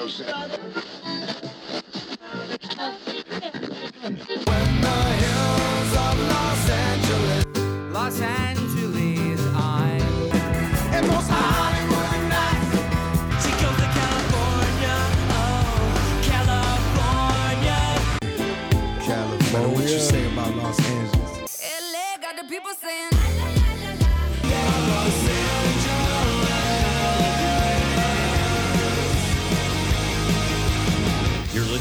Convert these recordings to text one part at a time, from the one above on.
Los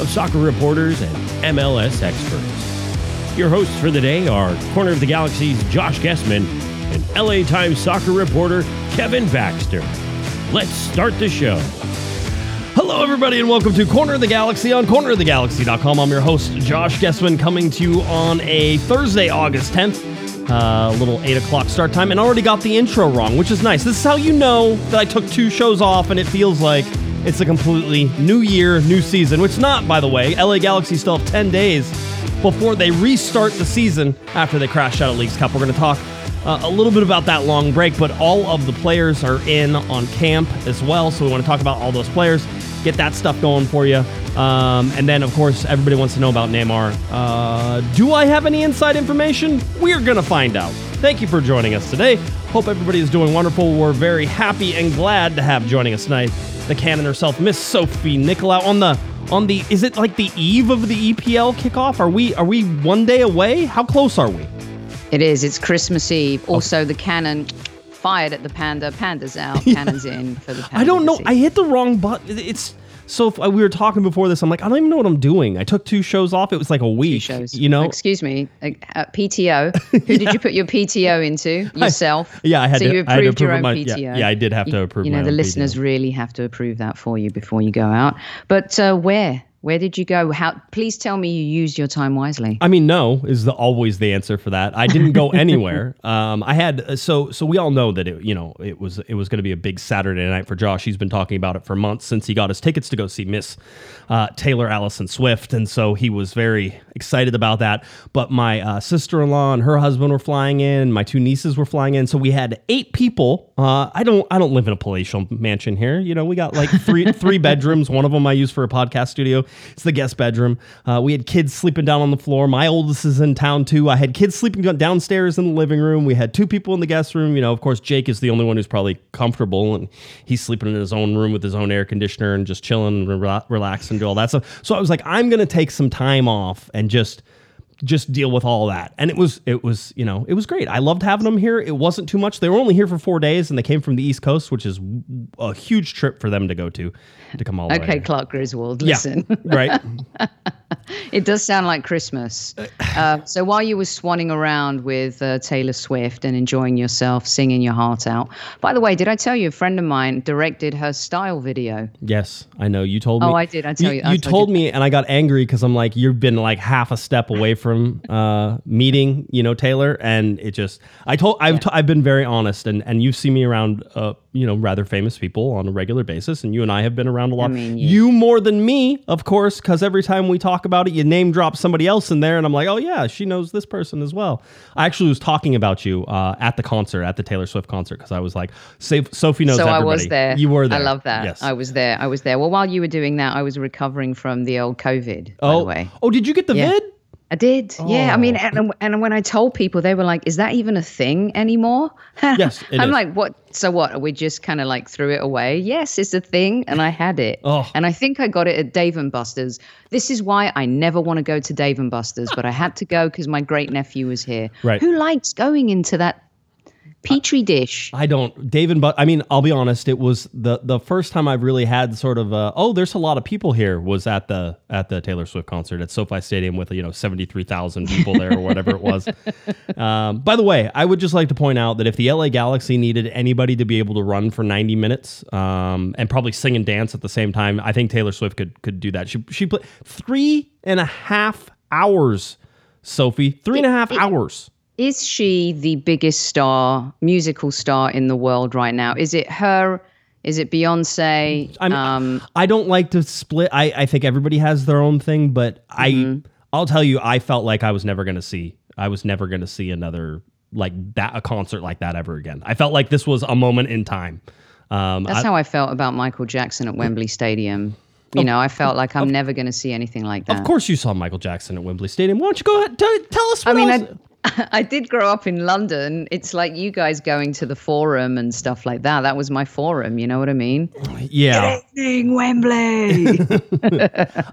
of soccer reporters and MLS experts. Your hosts for the day are Corner of the Galaxy's Josh Guesman and LA Times soccer reporter Kevin Baxter. Let's start the show. Hello, everybody, and welcome to Corner of the Galaxy on cornerofthegalaxy.com. I'm your host, Josh Guesman, coming to you on a Thursday, August 10th. Uh, a little 8 o'clock start time, and already got the intro wrong, which is nice. This is how you know that I took two shows off and it feels like it's a completely new year, new season, which not, by the way. LA Galaxy still have 10 days before they restart the season after they crash out of Leagues Cup. We're going to talk uh, a little bit about that long break, but all of the players are in on camp as well. So we want to talk about all those players, get that stuff going for you. Um, and then, of course, everybody wants to know about Neymar. Uh, do I have any inside information? We're going to find out. Thank you for joining us today. Hope everybody is doing wonderful. We're very happy and glad to have joining us tonight the canon herself, Miss Sophie Nicholaou, on the on the is it like the eve of the EPL kickoff? Are we are we one day away? How close are we? It is. It's Christmas Eve. Oh. Also, the cannon fired at the panda. Panda's out. Cannon's in for the panda. I don't know. I hit the wrong button. It's so if, uh, we were talking before this. I'm like, I don't even know what I'm doing. I took two shows off. It was like a week. Two shows. You know? Excuse me. Uh, uh, PTO. Who did you put your PTO into? Yourself. yeah, I had so to- you I had to approved your approve own my- PTO. yeah, I did have to You- approve You my know, the own listeners PTO. really have to approve that for you before you go out. But uh, where? Where did you go? How? Please tell me you used your time wisely. I mean, no is the, always the answer for that. I didn't go anywhere. um, I had uh, so so we all know that it you know it was it was going to be a big Saturday night for Josh. He's been talking about it for months since he got his tickets to go see Miss uh, Taylor Allison Swift, and so he was very excited about that. But my uh, sister in law and her husband were flying in. My two nieces were flying in, so we had eight people. Uh, I don't I don't live in a palatial mansion here. You know, we got like three three bedrooms. One of them I use for a podcast studio. It's the guest bedroom. Uh, we had kids sleeping down on the floor. My oldest is in town too. I had kids sleeping downstairs in the living room. We had two people in the guest room. You know, of course, Jake is the only one who's probably comfortable, and he's sleeping in his own room with his own air conditioner and just chilling, and rela- relax, and do all that stuff. So I was like, I'm gonna take some time off and just just deal with all that. And it was it was, you know, it was great. I loved having them here. It wasn't too much. They were only here for 4 days and they came from the East Coast, which is a huge trip for them to go to to come all the way. Okay, Clark Griswold. Yeah. Listen. right. It does sound like Christmas. Uh, so while you were swanning around with uh, Taylor Swift and enjoying yourself, singing your heart out. By the way, did I tell you a friend of mine directed her style video? Yes, I know. You told me. Oh, I did. I tell you- I You told told you. me, and I got angry because I'm like, you've been like half a step away from uh, meeting, you know, Taylor, and it just. I told. I've t- I've been very honest, and and you see me around, uh, you know, rather famous people on a regular basis, and you and I have been around a lot. mean, you, you- more than me, of course, because every time we talk about it, you name drop somebody else in there, and I'm like, oh yeah, she knows this person as well. I actually was talking about you uh, at the concert, at the Taylor Swift concert, because I was like, Sophie knows so everybody. I was there. You were there. I love that. Yes. I was there. I was there. Well, while you were doing that, I was recovering from the old COVID. By oh, the way, oh, did you get the Yeah. vid? I did. Yeah. I mean, Oh. and, and when I told people, they were like, "Is that even a thing anymore?" Yes, it I'm is. like, "What? So what? We just kind of like threw it away?" Yes, it's a thing, and I had it. Oh. And I think I got it at Dave and Buster's. This is why I never want to go to Dave and Buster's, but I had to go because my great nephew was here. Right. Who likes going into that Petri dish. I don't, David, but I mean, I'll be honest. It was the the first time I've really had sort of a, oh, there's a lot of people here. Was at the at the Taylor Swift concert at SoFi Stadium with you know seventy three thousand people there or whatever it was. Um, by the way, I would just like to point out that if the LA Galaxy needed anybody to be able to run for ninety minutes um, and probably sing and dance at the same time, I think Taylor Swift could could do that. She she played three and a half hours. Sophie, three and a half hours. Is she the biggest star, musical star in the world right now? Is it her? Is it Beyonce? I mean, um, I don't like to split. I, I think everybody has their own thing, but I I'll tell you, I felt like I was never going to see. I was never going to see another like that a concert like that ever again. I felt like this was a moment in time. Um, that's I- how I felt about Michael Jackson at Wembley Stadium. You know, I felt like I'm never going to see anything like that. of course, you saw Michael Jackson at Wembley Stadium. Why don't you go ahead tell, tell us? I What mean? I, I did grow up in London. It's like you guys going to the forum and stuff like that. That was my forum. You know what I mean? yeah, Evening Wembley.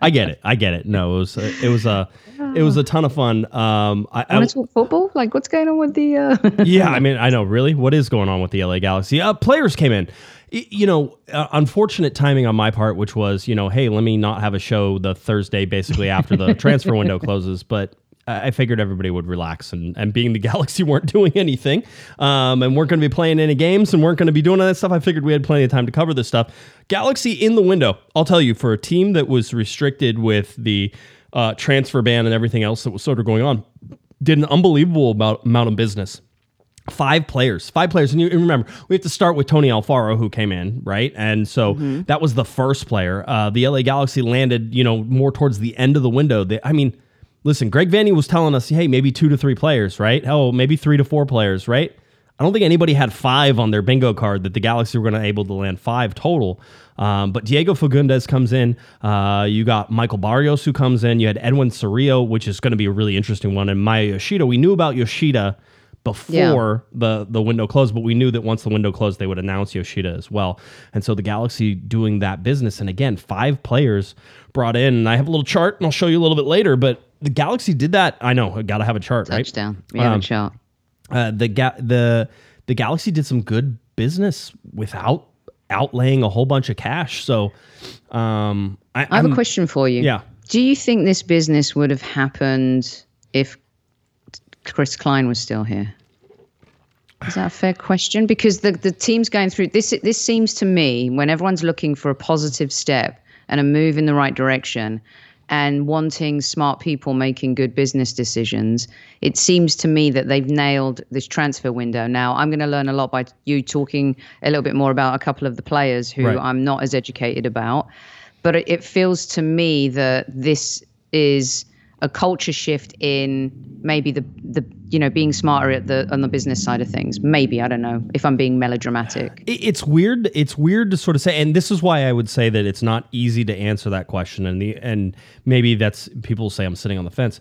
I get it. I get it. No, it was a, it was a it was a ton of fun. Um, I, I Want to talk football? Like, what's going on with the? Uh... yeah, I mean, I know. Really, what is going on with the LA Galaxy? Uh, players came in. You know, uh, unfortunate timing on my part, which was, you know, hey, let me not have a show the Thursday basically after the transfer window closes. But I figured everybody would relax, and, and being the Galaxy weren't doing anything, um, and weren't going to be playing any games, and weren't going to be doing all that stuff. I figured we had plenty of time to cover this stuff. Galaxy in the window. I'll tell you, for a team that was restricted with the uh, transfer ban and everything else that was sort of going on, did an unbelievable amount, amount of business five players, five players. And you and remember, we have to start with Tony Alfaro, who came in, right? And so that was the first player. Uh, the LA Galaxy landed, you know, more towards the end of the window. They, I mean, listen, Greg Vanney was telling us, hey, maybe two to three players, right? Oh, maybe three to four players, right? I don't think anybody had five on their bingo card that the Galaxy were going to able to land five total. Um, but Diego Fagundez comes in. Uh, you got Michael Barrios who comes in. You had Edwin Cerrillo, which is going to be a really interesting one. And Maya Yoshida, we knew about Yoshida before the the window closed, but we knew that once the window closed, they would announce Yoshida as well. And so the Galaxy doing that business, and again, five players brought in. And I have a little chart, and I'll show you a little bit later. But the Galaxy did that. I know, got to have a chart, right? Touchdown. We have Um, a chart. Uh, the ga- the the Galaxy did some good business without outlaying a whole bunch of cash. So, um, I, I have I'm- a question for you. Yeah. Do you think this business would have happened if Chris Klein was still here? Is that a fair question? Because the, the team's going through this. This seems to me when everyone's looking for a positive step and a move in the right direction, and wanting smart people making good business decisions. It seems to me that they've nailed this transfer window. Now, I'm going to learn a lot by you talking a little bit more about a couple of the players who Right. I'm not as educated about. But it, it feels to me that this is a culture shift in maybe the the you know being smarter at the on the business side of things. Maybe I don't know if I'm being melodramatic. it's weird. It's weird to sort of say, and this is why I would say that it's not easy to answer that question. And the and maybe that's people say I'm sitting on the fence.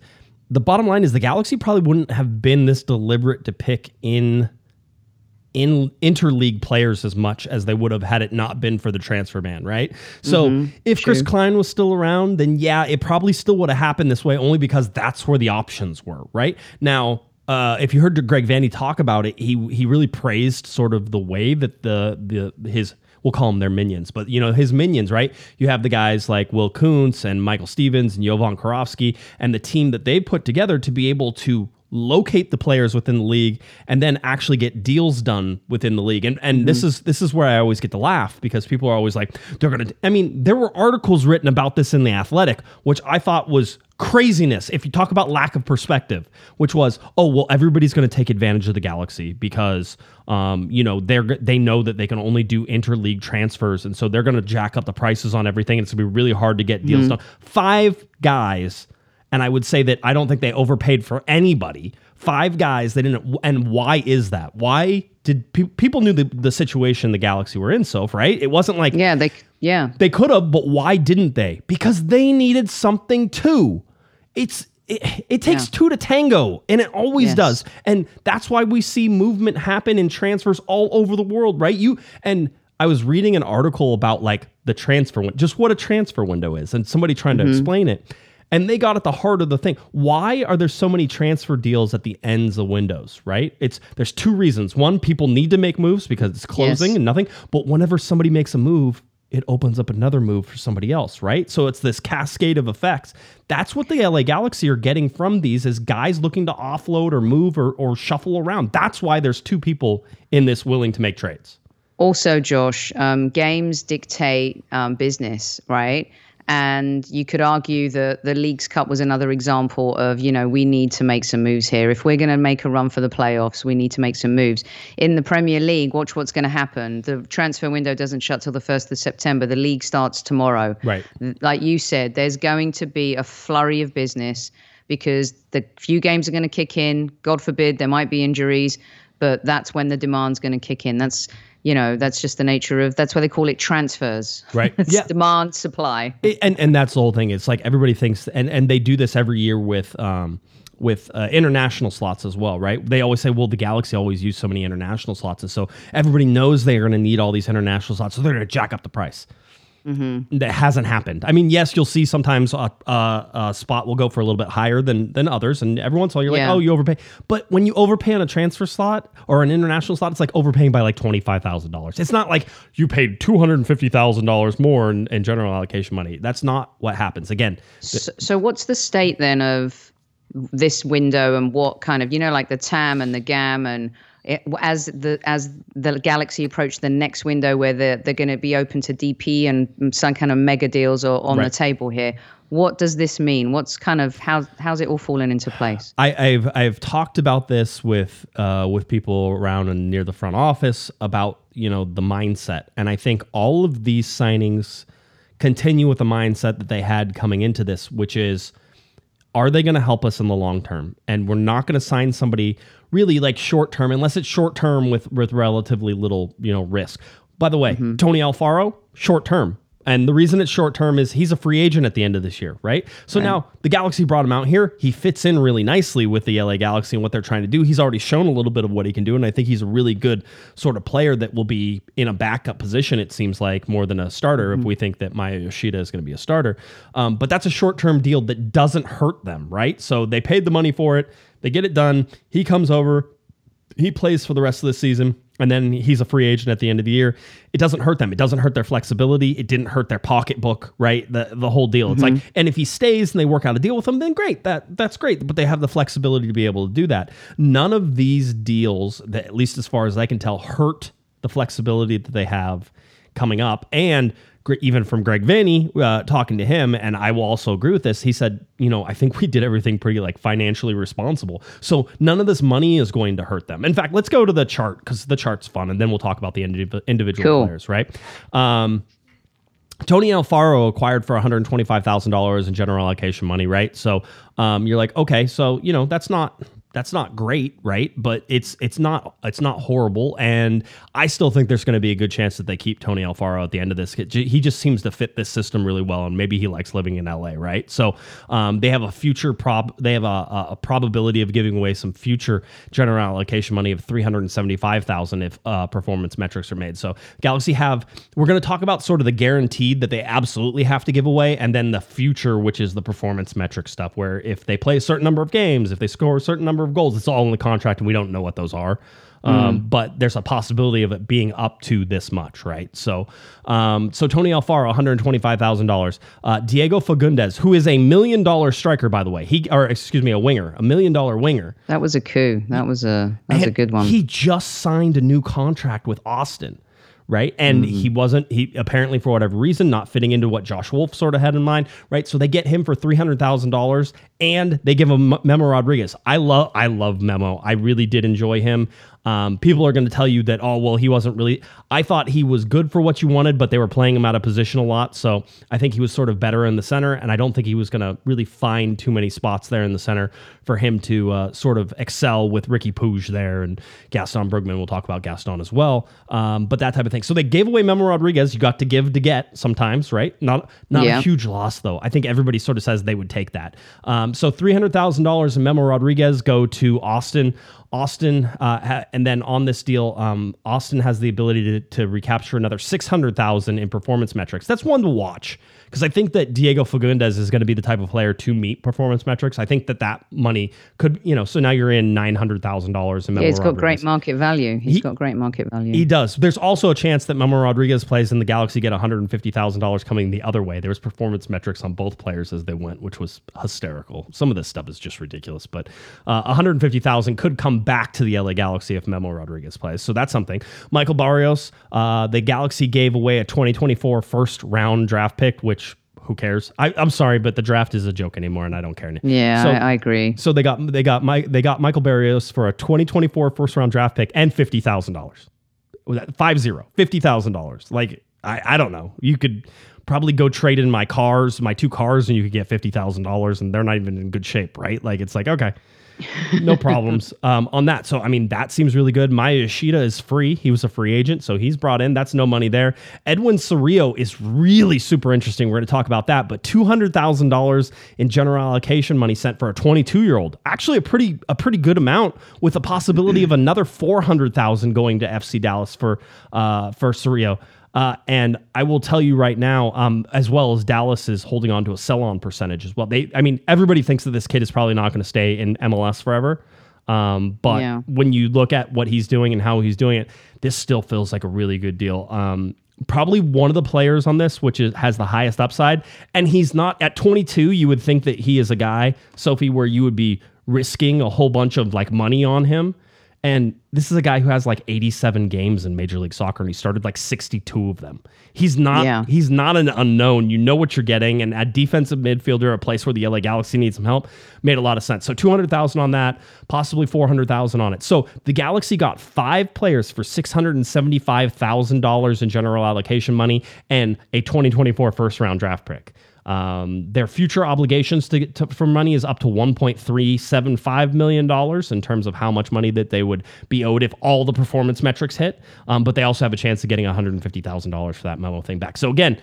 The bottom line is the Galaxy probably wouldn't have been this deliberate to pick in in interleague players as much as they would have had it not been for the transfer ban, right? So if Chris Klein was still around, then yeah, it probably still would have happened this way only because that's where the options were, right? Now, uh, if you heard Greg Vanney talk about it, he he really praised sort of the way that the the his we'll call them their minions, but you know his minions, right? You have the guys like Will Kuntz and Michael Stevens and Jovan Kirovski and the team that they put together to be able to locate the players within the league and then actually get deals done within the league. And and this is this is where I always get to laugh because people are always like they're going to I mean there were articles written about this in the Athletic which I thought was craziness if you talk about lack of perspective which was oh well everybody's going to take advantage of the galaxy because um, you know they're they know that they can only do interleague transfers and so they're going to jack up the prices on everything and it's going to be really hard to get deals done. Five guys and I would say that I don't think they overpaid for anybody. Five guys they didn't. And why is that? Why did pe- people knew the, the situation the Galaxy were in? So right, it wasn't like Yeah, they yeah. they could have, but why didn't they? Because they needed something too. It's it, it takes Yeah. two to tango, and it always Yes. does. And that's why we see movement happen in transfers all over the world, right? You and I was reading an article about like the transfer just what a transfer window is, and somebody trying Mm-hmm. to explain it. And they got at the heart of the thing. Why are there so many transfer deals at the ends of windows, right? It's there's two reasons. One, people need to make moves because it's closing Yes. and nothing. But whenever somebody makes a move, it opens up another move for somebody else, right? So it's this cascade of effects. That's what the LA Galaxy are getting from these is guys looking to offload or move or, or shuffle around. That's why there's two people in this willing to make trades. also josh um, games dictate um, business right and you could argue that the Leagues Cup was another example of you know we need to make some moves here. If we're going to make a run for the playoffs we need to make some moves. In the premier league watch what's going to happen. The transfer window doesn't shut till the 1st of september. The league starts tomorrow. Right. like you said there's going to be a flurry of business because the few games are going to kick in. God forbid there might be injuries but that's when the demand's going to kick in. That's you know that's just the nature of that's why they call it transfers Right. it's Yeah. demand supply It- and and that's the whole thing. It's like everybody thinks, and and they do this every year with um with uh, international slots as well, right? They always say, well, the Galaxy always use so many international slots, and so everybody knows they're going to need all these international slots, so they're going to jack up the price. Mm-hmm. That hasn't happened. I mean, yes, you'll see sometimes a, a, a spot will go for a little bit higher than than others, and every once in a while you're Yeah. like, oh, you overpay. But when you overpay on a transfer slot or an international slot, it's like overpaying by like twenty five thousand dollars. It's not like you paid two hundred and fifty thousand dollars more in, in general allocation money. That's not what happens. Again, so, so what's the state then of this window and what kind of you know like the tam and the gam and it, as the as the galaxy approach the next window where they're, they're going to be open to dp and some kind of mega deals are on Right. the table here what does this mean what's kind of how how's it all falling into place I, I've I've talked about this with uh, with people around and near the front office about you know the mindset, and I think all of these signings continue with the mindset that they had coming into this, which is are they going to help us in the long term? And we're not going to sign somebody really like short term unless it's short term with with relatively little you know risk. By the way, mm-hmm. Tony Alfaro, short term. And the reason it's short term is he's a free agent at the end of this year, right? So now the Galaxy brought him out here. He fits in really nicely with the LA Galaxy and what they're trying to do. He's already shown a little bit of what he can do. And I think he's a really good sort of player that will be in a backup position, it seems like, more than a starter if we think that Maya Yoshida is going to be a starter. Um, but that's a short term deal that doesn't hurt them, right? So they paid the money for it, they get it done. He comes over, he plays for the rest of the season and then he's a free agent at the end of the year. It doesn't hurt them. It doesn't hurt their flexibility. It didn't hurt their pocketbook right? The the whole deal. It's like mm-hmm. and if he stays and they work out a deal with him then great. That that's great. But they have the flexibility to be able to do that. None of these deals that at least as far as i can tell hurt the flexibility that they have coming up. And even from Greg Vanney uh, talking to him, and I will also agree with this. He said, you know, I think we did everything pretty like financially responsible. So none of this money is going to hurt them. In fact, let's go to the chart because the chart's fun, and then we'll talk about the indiv- individual Cool. players, right? Um, Tony Alfaro acquired for $125,000 in general allocation money, right? So um, you're like, okay, so you know that's not that's not great, right? But it's it's not it's not horrible, and I still think there's going to be a good chance that they keep Tony Alfaro at the end of this. He just seems to fit this system really well, and maybe he likes living in LA, right? So um, they have a future prob they have a, a, probability of giving away some future general allocation money of three hundred seventy five thousand if uh, performance metrics are made. So Galaxy have we're going to talk about sort of the guaranteed that they absolutely have to give away, and then the future, which is the performance metric stuff, where if they play a certain number of games, if they score a certain number of goals, it's all in the contract, and we don't know what those are. Um, but there's a possibility of it being up to this much, right? So, um, so Tony Alfaro, one hundred twenty-five thousand dollars. Uh, Diego Fagundez, who is a million dollar striker, by the way, he or excuse me, a winger, a million dollar winger. that was a coup that was a that was a good one He just signed a new contract with Austin, right? And mm-hmm. he wasn't he apparently for whatever reason not fitting into what Josh Wolff sort of had in mind, right? So they get him for three hundred thousand dollars, and they give him Memo Rodriguez. I love I love Memo. I really did enjoy him. Um, people are going to tell you that oh well he wasn't really. I thought he was good for what you wanted, but they were playing him out of position a lot. So I think he was sort of better in the center, and I don't think he was going to really find too many spots there in the center for him to uh, sort of excel with Ricky Puig there and Gaston Brugman. We'll talk about Gaston as well, um, but that type of thing. So they gave away Memo Rodriguez. You got to give to get sometimes, right? Not not Yeah. a huge loss though. I think everybody sort of says they would take that. Um, so three hundred thousand dollars in Memo Rodriguez go to Austin Austin, uh, ha- and then on this deal, um, Austin has the ability to, to recapture another six hundred thousand in performance metrics. That's one to watch because I think that Diego Fagundez is going to be the type of player to meet performance metrics. I think that that money could, you know, so now you're in nine hundred thousand dollars in. Yeah, Memo it's got great market value. He's He- got great market value. He does. There's also a chance that Memo Rodriguez plays and the Galaxy get $150,000 coming the other way. There was performance metrics on both players as they went, which was hysterical. Some of this stuff is just ridiculous, but uh, 150,000 could come back to the LA Galaxy if Memo Rodriguez plays. So that's something. Michael Barrios, uh, the Galaxy gave away a 2024 first round draft pick, which who cares? I, I'm sorry, but the draft is a joke anymore, and I don't care. any- yeah, So- I, I agree. so they got they got Mike they got Michael Barrios for a 2024 first round draft pick and fifty thousand dollars. Five zero? Fifty thousand dollars. Like I, I don't know. You could probably go trade in my cars, my two cars, and you could get fifty thousand dollars, and they're not even in good shape, right? Like it's like okay. No problems um, on that. So, I mean, that seems really good. Maya Yoshida is free. He was a free agent, so he's brought in. That's no money there. Edwin Cerrillo is really super interesting. We're going to talk about that. But two hundred thousand dollars in general allocation money sent for a twenty-two-year-old. Actually, a pretty a pretty good amount, with a possibility of another four hundred thousand going to FC Dallas for uh, for Cerrillo. Uh, and I will tell you right now, um, as well as Dallas is holding on to a sell-on percentage as well. They, I mean, everybody thinks that this kid is probably not going to stay in MLS forever. Um, but Yeah. when you look at what he's doing and how he's doing it, this still feels like a really good deal. Um, probably one of the players on this, which is, has the highest upside, and he's not at 22. You would think that he is a guy, Sophie, where you would be risking a whole bunch of like money on him. And this is a guy who has like 87 games in Major League Soccer, and he started like 62 of them. He's not. Yeah. He's not an unknown. You know what you're getting, and a defensive midfielder, a place where the LA Galaxy needs some help, made a lot of sense. So 200,000 on that, possibly 400,000 on it. So the Galaxy got five players for 675,000 dollars in general allocation money and a 2024 first round draft pick. Um, their future obligations to, to for money is up to 1.375 million dollars in terms of how much money that they would be owed if all the performance metrics hit. Um, but they also have a chance of getting 150 thousand dollars for that memo thing back. So again,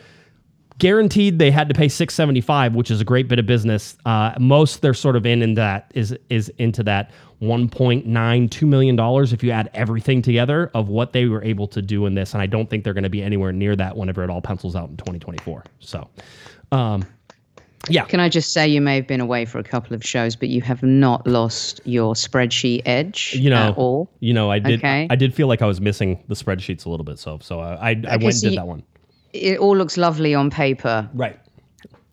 guaranteed they had to pay 675 which is a great bit of business uh, most they're sort of in in that is is into that 1.92 million dollars if you add everything together of what they were able to do in this and i don't think they're going to be anywhere near that whenever it all pencils out in 2024 so um yeah Can I just say you may have been away for a couple of shows, but you have not lost your spreadsheet edge you know at all. you know i did Okay. i did feel like i was missing the spreadsheets a little bit so so i i, I went and did you- that one It all looks lovely on paper. right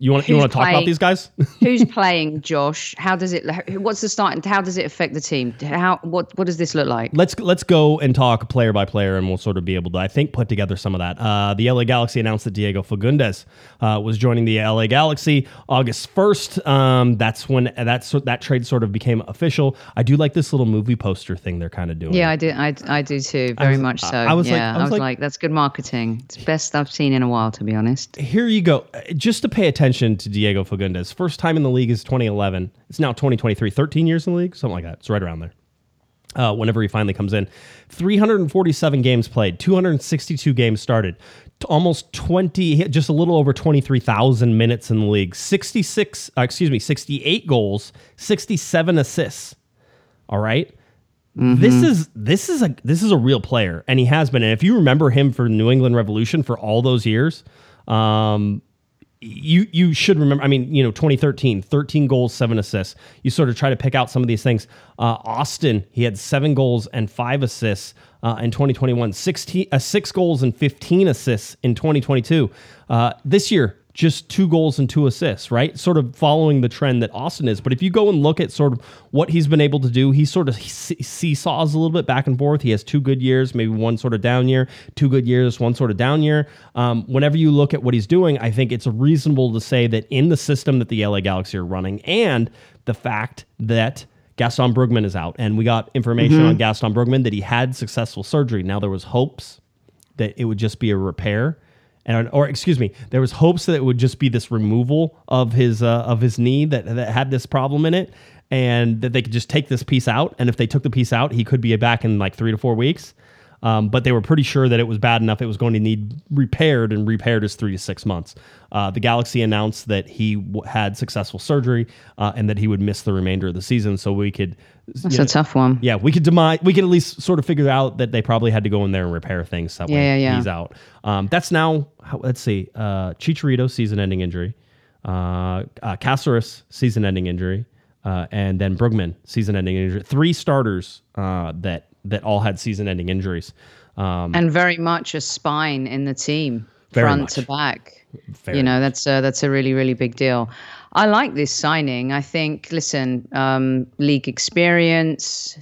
you want you want to talk about these guys Who's playing, Josh? How does it? What's the starting? How does it affect the team? How what what does this look like? let's let's go and talk player by player, and we'll sort of be able to, I think, put together some of that. Uh, the LA Galaxy announced that Diego Fagundez uh, was joining the LA Galaxy August first. Um, that's when that sort that trade sort of became official. I do like this little movie poster thing they're kind of doing. Yeah, I do. I, I do too. Very was- much so. I was like- yeah, I was like- like, that's good marketing. It's best I've seen in a while, to be honest. here you go. Uh, Just to pay attention to Diego Fagundez. First time in the league is 2011. It's now 2023. 13 years in the league, something like that. It's right around there. Uh, whenever he finally comes in, 347 games played, 262 games started, almost 20, just a little over 23,000 minutes in the league, 66, uh, excuse me, 68 goals, 67 assists. all right? This is this is a this is a real player, and he has been. And if you remember him for New England Revolution for all those years, um, you you should remember. I mean, you know, 2013, 13 goals, seven assists. You sort of try to pick out some of these things. Uh, Austin, he had seven goals and five assists uh, in 2021. 16, uh, six goals and 15 assists in 2022. Uh, this year, just two goals and two assists, right? Sort of following the trend that Austin is. But if you go and look at sort of what he's been able to do, he sort of seesaws a little bit back and forth. He has two good years, maybe one sort of down year, two good years, one sort of down year. Um, whenever you look at what he's doing, I think it's reasonable to say that in the system that the LA Galaxy are running and the fact that Gaston Brugman is out, and we got information on Gaston Brugman that he had successful surgery. Now there was hopes that it would just be a repair and or excuse me there was hopes that it would just be this removal of his uh, of his knee that, that had this problem in it and that they could just take this piece out. And if they took the piece out he could be back in like three to four weeks Um, but they were pretty sure that it was bad enough it was going to need repaired, and repaired is three to six months. Uh, the Galaxy announced that he w- had successful surgery uh, and that he would miss the remainder of the season, so we could. That's you know, a tough one. yeah, we could demise. We could at least sort of figure out that they probably had to go in there and repair things. That way Yeah, yeah, yeah. he's out. Um, that's now. Let's see. Uh, Chicharito season-ending injury. Uh, uh, Caceres season-ending injury, uh, and then Brugman season-ending injury. Three starters uh, that that all had season-ending injuries. Um, and very much a spine in the team, front much. to back. Very you know, that's a, that's a really really big deal. I like this signing. I think, listen, um, league experience.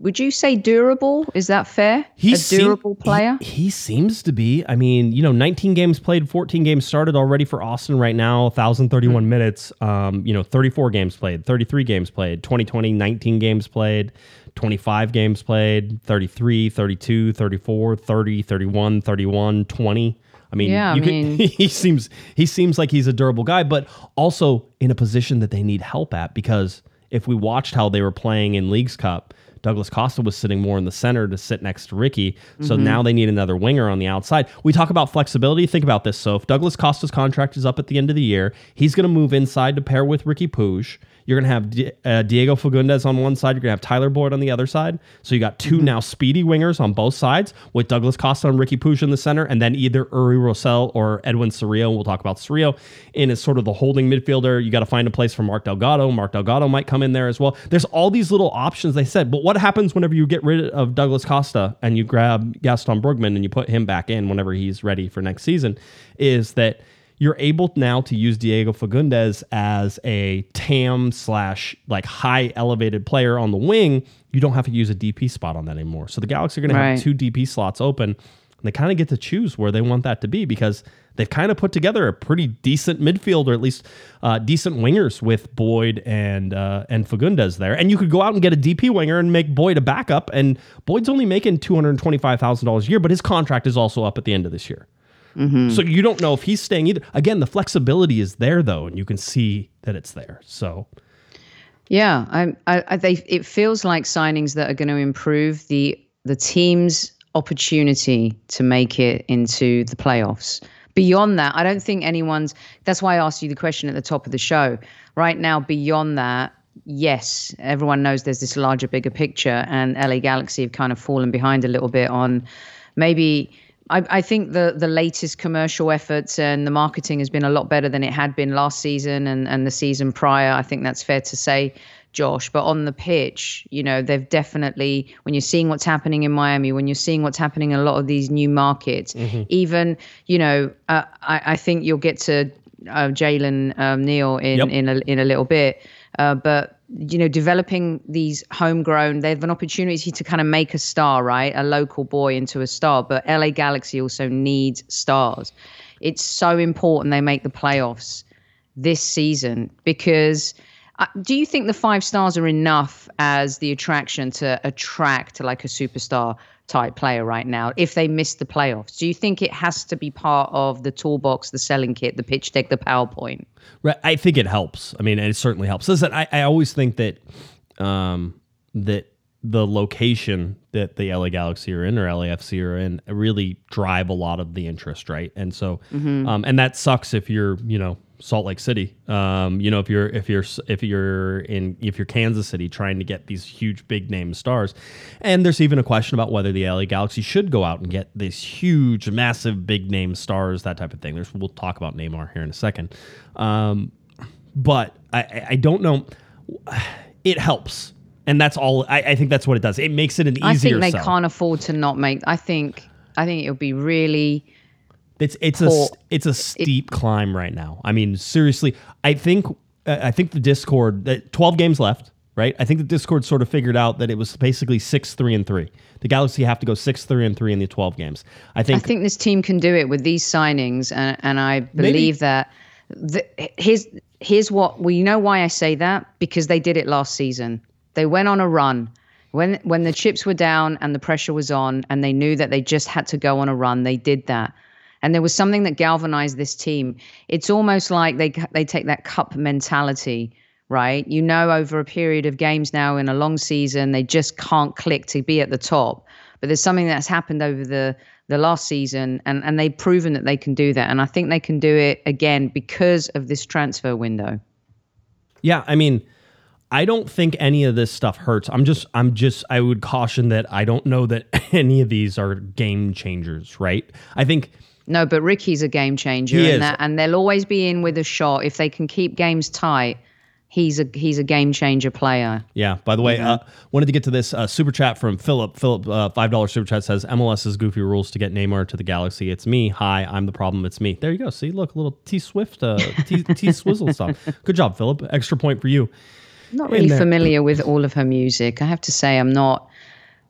Would you say durable? Is that fair? a seem- durable player. He, he seems to be. I mean, you know, 19 games played, 14 games started already for Austin right now, 1,031 minutes. Um, you know, 34 games played, 33 games played, 2020, 19 games played, 25 games played, 33, 32, 34, 30, 31, 31, 20. I mean, Yeah, I could- mean- he seems he seems like he's a durable guy, but also in a position that they need help at because if we watched how they were playing in Leagues Cup, Douglas Costa was sitting more in the center to sit next to Ricky. So Mm-hmm. now they need another winger on the outside. We talk about flexibility. Think about this. So if Douglas Costa's contract is up at the end of the year, he's going to move inside to pair with Ricky Puig. You're going to have Di- uh, Diego Fagundez on one side. You're going to have Tyler Boyd on the other side. So you got 2 now speedy wingers on both sides with Douglas Costa and Ricky Puig in the center, and then either Uri Rosell or Edwin Cerrillo. We'll talk about Cerrillo in as sort of the holding midfielder. You got to find a place for Mark Delgado. Mark Delgado might come in there as well. There's all these little options they said, but what happens whenever you get rid of Douglas Costa and you grab Gaston Brugman and you put him back in whenever he's ready for next season? Is that you're able now to use Diego Fagundez as a TAM slash like high elevated player on the wing. You don't have to use a DP spot on that anymore. So the Galaxy are going to have two DP slots open. And they kind of get to choose where they want that to be because they've kind of put together a pretty decent midfield or at least uh, decent wingers with Boyd and uh, and Fagundez there. And you could go out and get a DP winger and make Boyd a backup. And Boyd's only making two hundred twenty five thousand dollars a year, but his contract is also up at the end of this year. Mm-hmm. So you don't know if he's staying either. Again, the flexibility is there though, and you can see that it's there. So Yeah, I, I, I they, it feels like signings that are going to improve the the team's opportunity to make it into the playoffs. Beyond that, I don't think anyone's. That's why I asked you the question at the top of the show. Right now, beyond that, yes, everyone knows there's this larger, bigger picture, and LA Galaxy have kind of fallen behind a little bit on maybe. I, I think the the latest commercial efforts and the marketing has been a lot better than it had been last season and, and the season prior. I think that's fair to say, Josh. But on the pitch, you know, they've definitely when you're seeing what's happening in Miami, when you're seeing what's happening in a lot of these new markets, even you know, uh, I, I think you'll get to uh, Jalen um, Neal in Yep. in a in a little bit, uh, but you know, developing these homegrown, they have an opportunity to kind of make a star, right? A local boy into a star. But LA Galaxy also needs stars. It's so important they make the playoffs this season because uh, do you think the five stars are enough as the attraction to attract like a superstar type player right now if they miss the playoffs? Do you think it has to be part of the toolbox, the selling kit, the pitch deck, the PowerPoint? Right. I think it helps. I mean, it certainly helps. Listen, I, I always think that um, that the location that the LA Galaxy are in or LAFC are in really drive a lot of the interest, right? And so, um, and that sucks if you're, you know, Salt Lake City. Um, you know, if you're if you're if you're in if you're Kansas City trying to get these huge big name stars, and there's even a question about whether the LA Galaxy should go out and get these huge, massive, big name stars, that type of thing. There's we'll talk about Neymar here in a second, um, but I, I- don't know. It helps, and that's all. I, I think that's what it does. It makes it an easier. I think they sell. can't afford to not make. I think I think it'll be really. It's it's a it's a steep climb right now. I mean, seriously, I think uh, I think the Discord. that Twelve games left, right? I think the Discord sort of figured out that it was basically six three and three. The Galaxy have to go six three and three in the twelve games. I think I think. this team can do it with these signings, and, and I believe that. The, here's here's what we know why I say that because they did it last season. They went on a run when when the chips were down and the pressure was on, and they knew that they just had to go on a run. They did that, and there was something that galvanized this team. It's almost like they they take that cup mentality. Right, you know, over a period of games now in a long season, they just can't click to be at the top But there's something that's happened over the the last season, and and they've proven that they can do that, and I think they can do it again because of this transfer window. Yeah, I mean, I don't think any of this stuff hurts. I'm just, I'm just, I would caution that I don't know that any of these are game changers, right? I think. No, but Ricky's a game changer, He and is. that, and they'll always be in with a shot if they can keep games tight. He's a he's a game changer player. Yeah. By the way, uh, wanted to get to this uh, super chat from Philip. Philip, uh, five dollars super chat says MLS's goofy rules to get Neymar to the Galaxy. It's me. Hi, I'm the problem. It's me. There you go. See, look, a little T Swift, uh, T, T Swizzle stuff. Good job, Philip. Extra point for you. not really there. familiar with all of her music. I have to say, I'm not.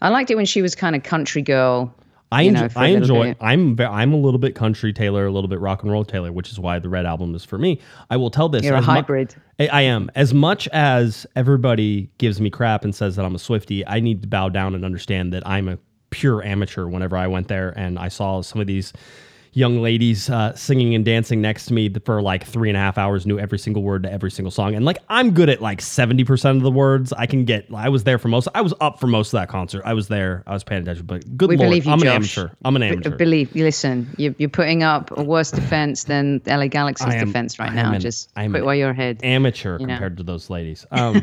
I liked it when she was kind of country girl. I enjoy. know, I enjoy. bit. I'm. I'm a little bit country Taylor, a little bit rock and roll Taylor, which is why the Red album is for me. I will tell this. You're a as mu- hybrid. I, I am. As much as everybody gives me crap and says that I'm a Swifty, I need to bow down and understand that I'm a pure amateur. Whenever I went there and I saw some of these young ladies uh, singing and dancing next to me for like three and a half hours, knew every single word to every single song, and like I'm good at like seventy percent of the words. I can get. I was there for most. I was up for most of that concert. I was there. I was paying attention. But good We lord, believe you, I'm an amateur. I'm an B- amateur. believe, listen, you're, you're putting up a worse defense than LA Galaxy's am- defense right now. an- Just I am quit an while you're ahead. amateur know. compared to those ladies. Um,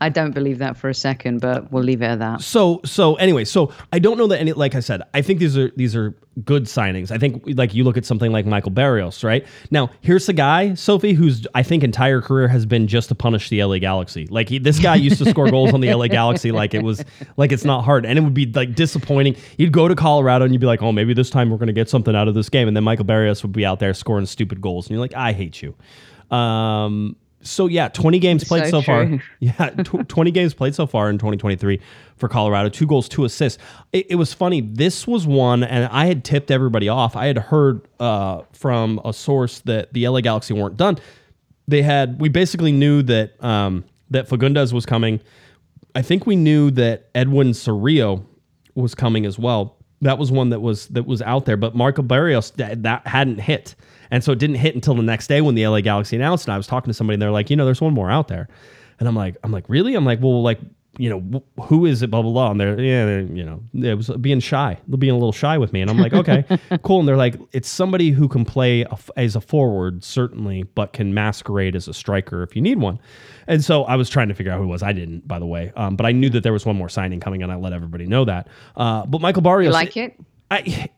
I don't believe that for a second, but we'll leave it at that. so so anyway, so I don't know that any. Like I said, I think these are these are good signings. I think like you look at something like Michael Barrios, right? Now here's a guy, Sophie, whose I think entire career has been just to punish the LA Galaxy. Like he, this guy used to score goals on the LA Galaxy like it was like it's not hard, and it would be like disappointing. You'd go to Colorado and you'd be like, oh, maybe this time we're gonna get something out of this game, and then Michael Barrios would be out there scoring stupid goals, and you're like, I hate you. Um, so yeah, 20 games played so, So far. Yeah, tw- 20 games played so far in 2023 for Colorado. Two goals, two assists. It, it was funny. This was one, and I had tipped everybody off. I had heard uh, from a source that the LA Galaxy weren't done. They had. We basically knew that um, that Fagundez was coming. I think we knew that Edwin Cerrillo was coming as well. That was one that was that was out there, but Marco Barrios that, that hadn't hit, and so it didn't hit until the next day when the LA Galaxy announced. And I was talking to somebody, and they're like, you know, there's one more out there, and I'm like, I'm like, really? I'm like, well, like, you know, wh- who is it? Blah blah blah. And they're yeah, they're, you know, it was being shy, being a little shy with me, and I'm like, okay, cool. And they're like, it's somebody who can play a f as a forward certainly, but can masquerade as a striker if you need one. And so I was trying to figure out who it was. I didn't, by the way, um, but I knew that there was one more signing coming, and I let everybody know that. Uh, but Michael Barrios, You like it? I,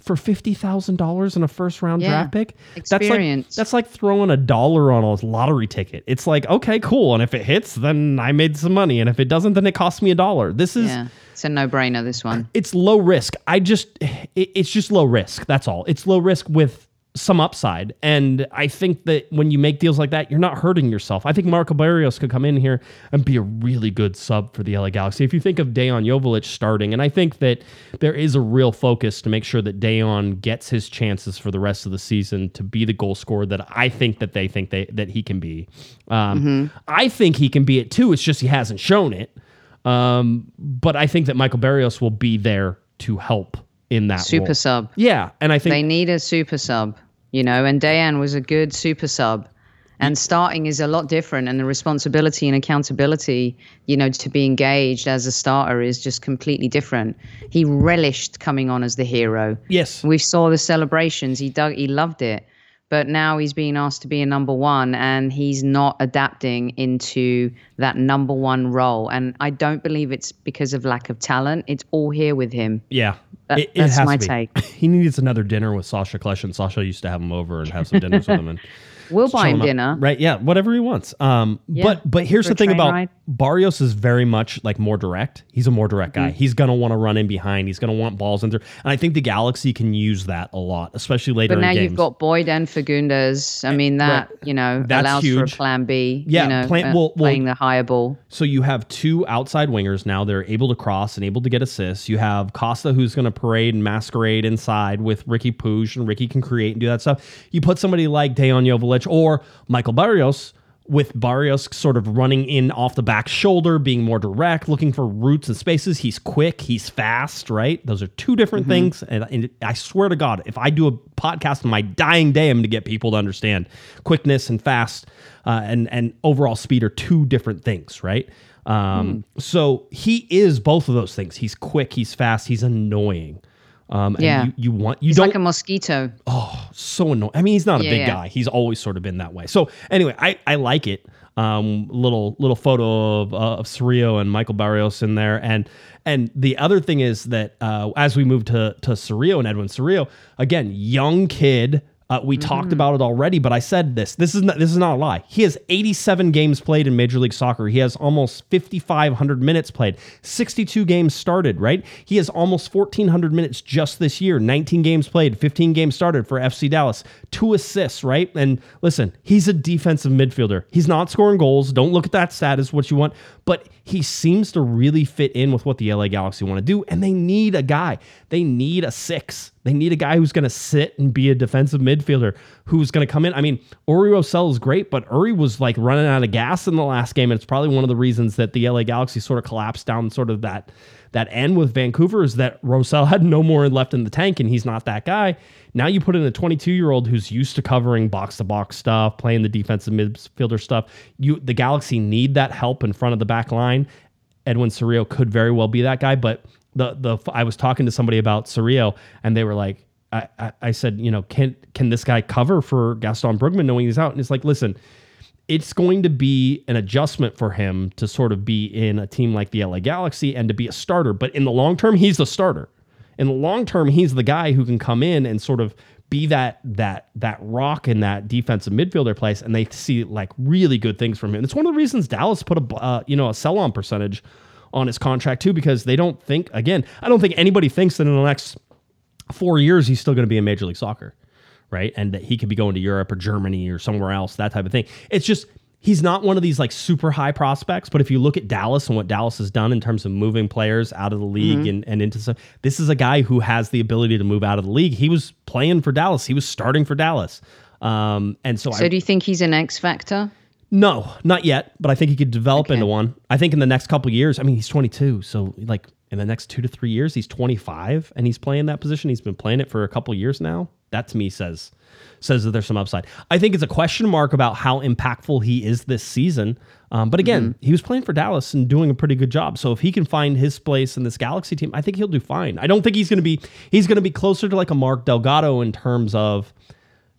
for fifty thousand dollars in a first round Yeah. draft pick, that's like that's like throwing a dollar on a lottery ticket. It's like okay, cool, and if it hits, then I made some money, and if it doesn't, then it costs me a dollar. This is Yeah, it's a no-brainer. This one. it's low risk. I just it, it's just low risk. That's all. It's low risk with some upside. And I think that when you make deals like that, you're not hurting yourself. I think Marco Barrios could come in here and be a really good sub for the LA Galaxy. If you think of Dejan Joveljic starting, and I think that there is a real focus to make sure that Dejan gets his chances for the rest of the season to be the goal scorer that I think that they think they, that he can be. Um, I think he can be it too. It's just he hasn't shown it. Um, but I think that Michael Barrios will be there to help in that Super role. sub. Yeah, and I think They need a super sub, you know, and Dejan was a good super sub. And starting is a lot different, and the responsibility and accountability, you know, to be engaged as a starter is just completely different. He relished coming on as the hero. yes, We saw the celebrations. He dug. He loved it. But now he's being asked to be a number one, and he's not adapting into that number one role. And I don't believe it's because of lack of talent. It's all here with him. yeah. That- that's my take. He needs another dinner with Sasha Klesh, and Sasha used to have him over and have some dinners with him. And We'll buy him him up. dinner. Right? Yeah, whatever he wants. Um, Yeah, but but here's the thing about ride. Barrios is very much like more direct. He's a more direct Mm-hmm. guy. He's gonna want to run in behind. He's gonna want balls in there, and I think the Galaxy can use that a lot, especially later. But now you've got Boyd and Fagundez. I mean, that you know That's allows for a plan B. Yeah, you know, plan- uh, well- well- playing the higher ball. So you have two outside wingers now. They're able to cross and able to get assists. You have Costa, who's going to parade and masquerade inside with Ricky Puig, and Ricky can create and do that stuff. You put somebody like Dejan Or Michael Barrios with Barrios sort of running in off the back shoulder, being more direct, looking for roots and spaces. He's quick, he's fast, right? Those are two different things. And, and I swear to God, if I do a podcast on my dying day, I'm going to get people to understand quickness and fast uh, and and overall speed are two different things, right? Um, So he is both of those things. He's quick, he's fast, he's annoying. Um, and Yeah. you, you want you He's don't like a mosquito. Oh, so annoying. I mean, he's not a Yeah, big yeah. guy. He's always sort of been that way. So anyway, I, I like it. Um, little little photo of uh, of Cerrillo and Michael Barrios in there, and and the other thing is that uh, as we move to to Cerrillo and Edwin Cerrillo, again, young kid. Uh, we talked about it already, but I said this. This is not, this is not a lie. He has 87 games played in Major League Soccer. He has almost 5,500 minutes played, 62 games started. Right? He has almost 1,400 minutes just this year. 19 games played, 15 games started for FC Dallas, two assists. Right? And listen, he's a defensive midfielder. He's not scoring goals. Don't look at that stat as what you want, but he seems to really fit in with what the LA Galaxy want to do, and they need a guy. They need a six. They need a guy who's going to sit and be a defensive midfielder who's going to come in. I mean, Uri Rosell is great, but Uri was like running out of gas in the last game, and it's probably one of the reasons that the LA Galaxy sort of collapsed down sort of that that end with Vancouver is that Rosell had no more left in the tank, and he's not that guy. Now you put in a 22 year old who's used to covering box to box stuff, playing the defensive midfielder stuff. You the Galaxy need that help in front of the back line. Edwin Cerrillo could very well be that guy, but the the I was talking to somebody about Cerrillo, and they were like, I, I, I said, you know, can can this guy cover for Gaston Brugman knowing he's out? And it's like, listen, it's going to be an adjustment for him to sort of be in a team like the LA Galaxy and to be a starter. But in the long term, he's the starter. In the long term, he's the guy who can come in and sort of be that that that rock in that defensive midfielder place, and they see like really good things from him. And it's one of the reasons Dallas put a uh, you know a sell on percentage on his contract too, because they don't think again. I don't think anybody thinks that in the next four years he's still going to be in Major League Soccer, right? And that he could be going to Europe or Germany or somewhere else, that type of thing. It's just he's not one of these like super high prospects. But if you look at Dallas and what Dallas has done in terms of moving players out of the league and, and into some, this is a guy who has the ability to move out of the league. He was playing for Dallas. He was starting for Dallas. Um, and so, So I, do you think he's an X factor? No, not yet, but I think he could develop into one. I think in the next couple years, I mean, he's 22, so like in the next two to three years, he's 25 and he's playing that position. He's been playing it for a couple years now. That to me says says that there's some upside. I think it's a question mark about how impactful he is this season. Um, but again, he was playing for Dallas and doing a pretty good job. So if he can find his place in this Galaxy team, I think he'll do fine. I don't think he's going to be he's going to be closer to like a Mark Delgado in terms of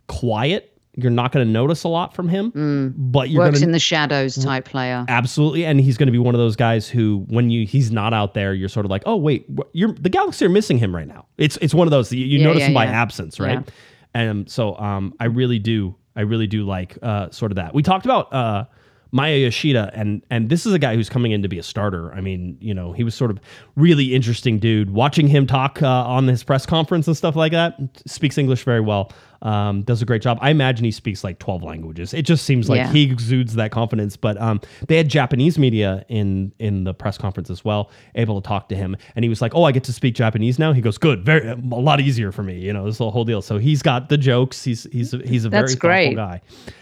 quiet. You're not going to notice a lot from him, but you're Works to in the shadows type player. Absolutely, and he's going to be one of those guys who, when you he's not out there, you're sort of like, oh wait, you're the Galaxy are missing him right now. It's it's one of those you, you Yeah, notice yeah, him by absence, right? Yeah. And so, um, I really do, I really do like uh, sort of that. We talked about uh, Maya Yoshida, and and this is a guy who's coming in to be a starter. I mean, you know, he was sort of really interesting dude. Watching him talk uh, on his press conference and stuff like that, speaks English very well. Um, does a great job. I imagine he speaks like 12 languages. It just seems like Yeah. he exudes that confidence. But um, they had Japanese media in in the press conference as well, able to talk to him, and he was like, "Oh, I get to speak Japanese now." He goes, "Good, very a lot easier for me." You know, this whole deal. So he's got the jokes. He's he's a, he's a That's very great. guy.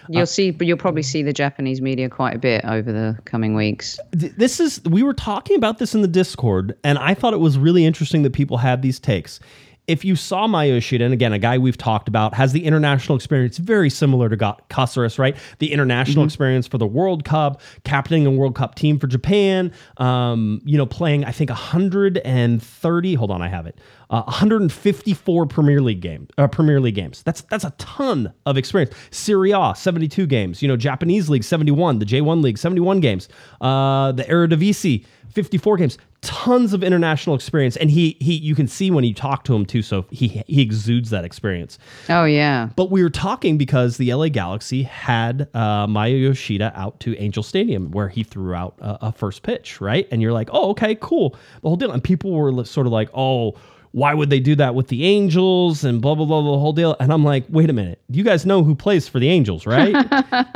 You'll see, but you'll probably see the Japanese media quite a bit over the coming weeks. Th- this is we were talking about this in the discord and i thought it was really interesting that people had these takes if you saw Maya Yoshida, and again, a guy we've talked about, has the international experience very similar to Caceres, right? The international experience for the World Cup, captaining a World Cup team for Japan, um, you know, playing, I think, 130, hold on, I have it, uh, 154 Premier League games, uh, Premier League games. That's that's a ton of experience. Serie A, 72 games. You know, Japanese League, 71. The J1 League, 71 games. Uh, the Eredivisie, 54 games. Tons of international experience, and he he you can see when you talk to him too. So he he exudes that experience. Oh yeah, But we were talking because the LA Galaxy had uh, Maya Yoshida out to Angel Stadium where he threw out a, a first pitch, right? And you're like, oh, okay, cool. The whole deal. And people were sort of like, oh, why would they do that with the Angels and blah, blah, blah, the whole deal. And I'm like, wait a minute. You guys know who plays for the Angels, right?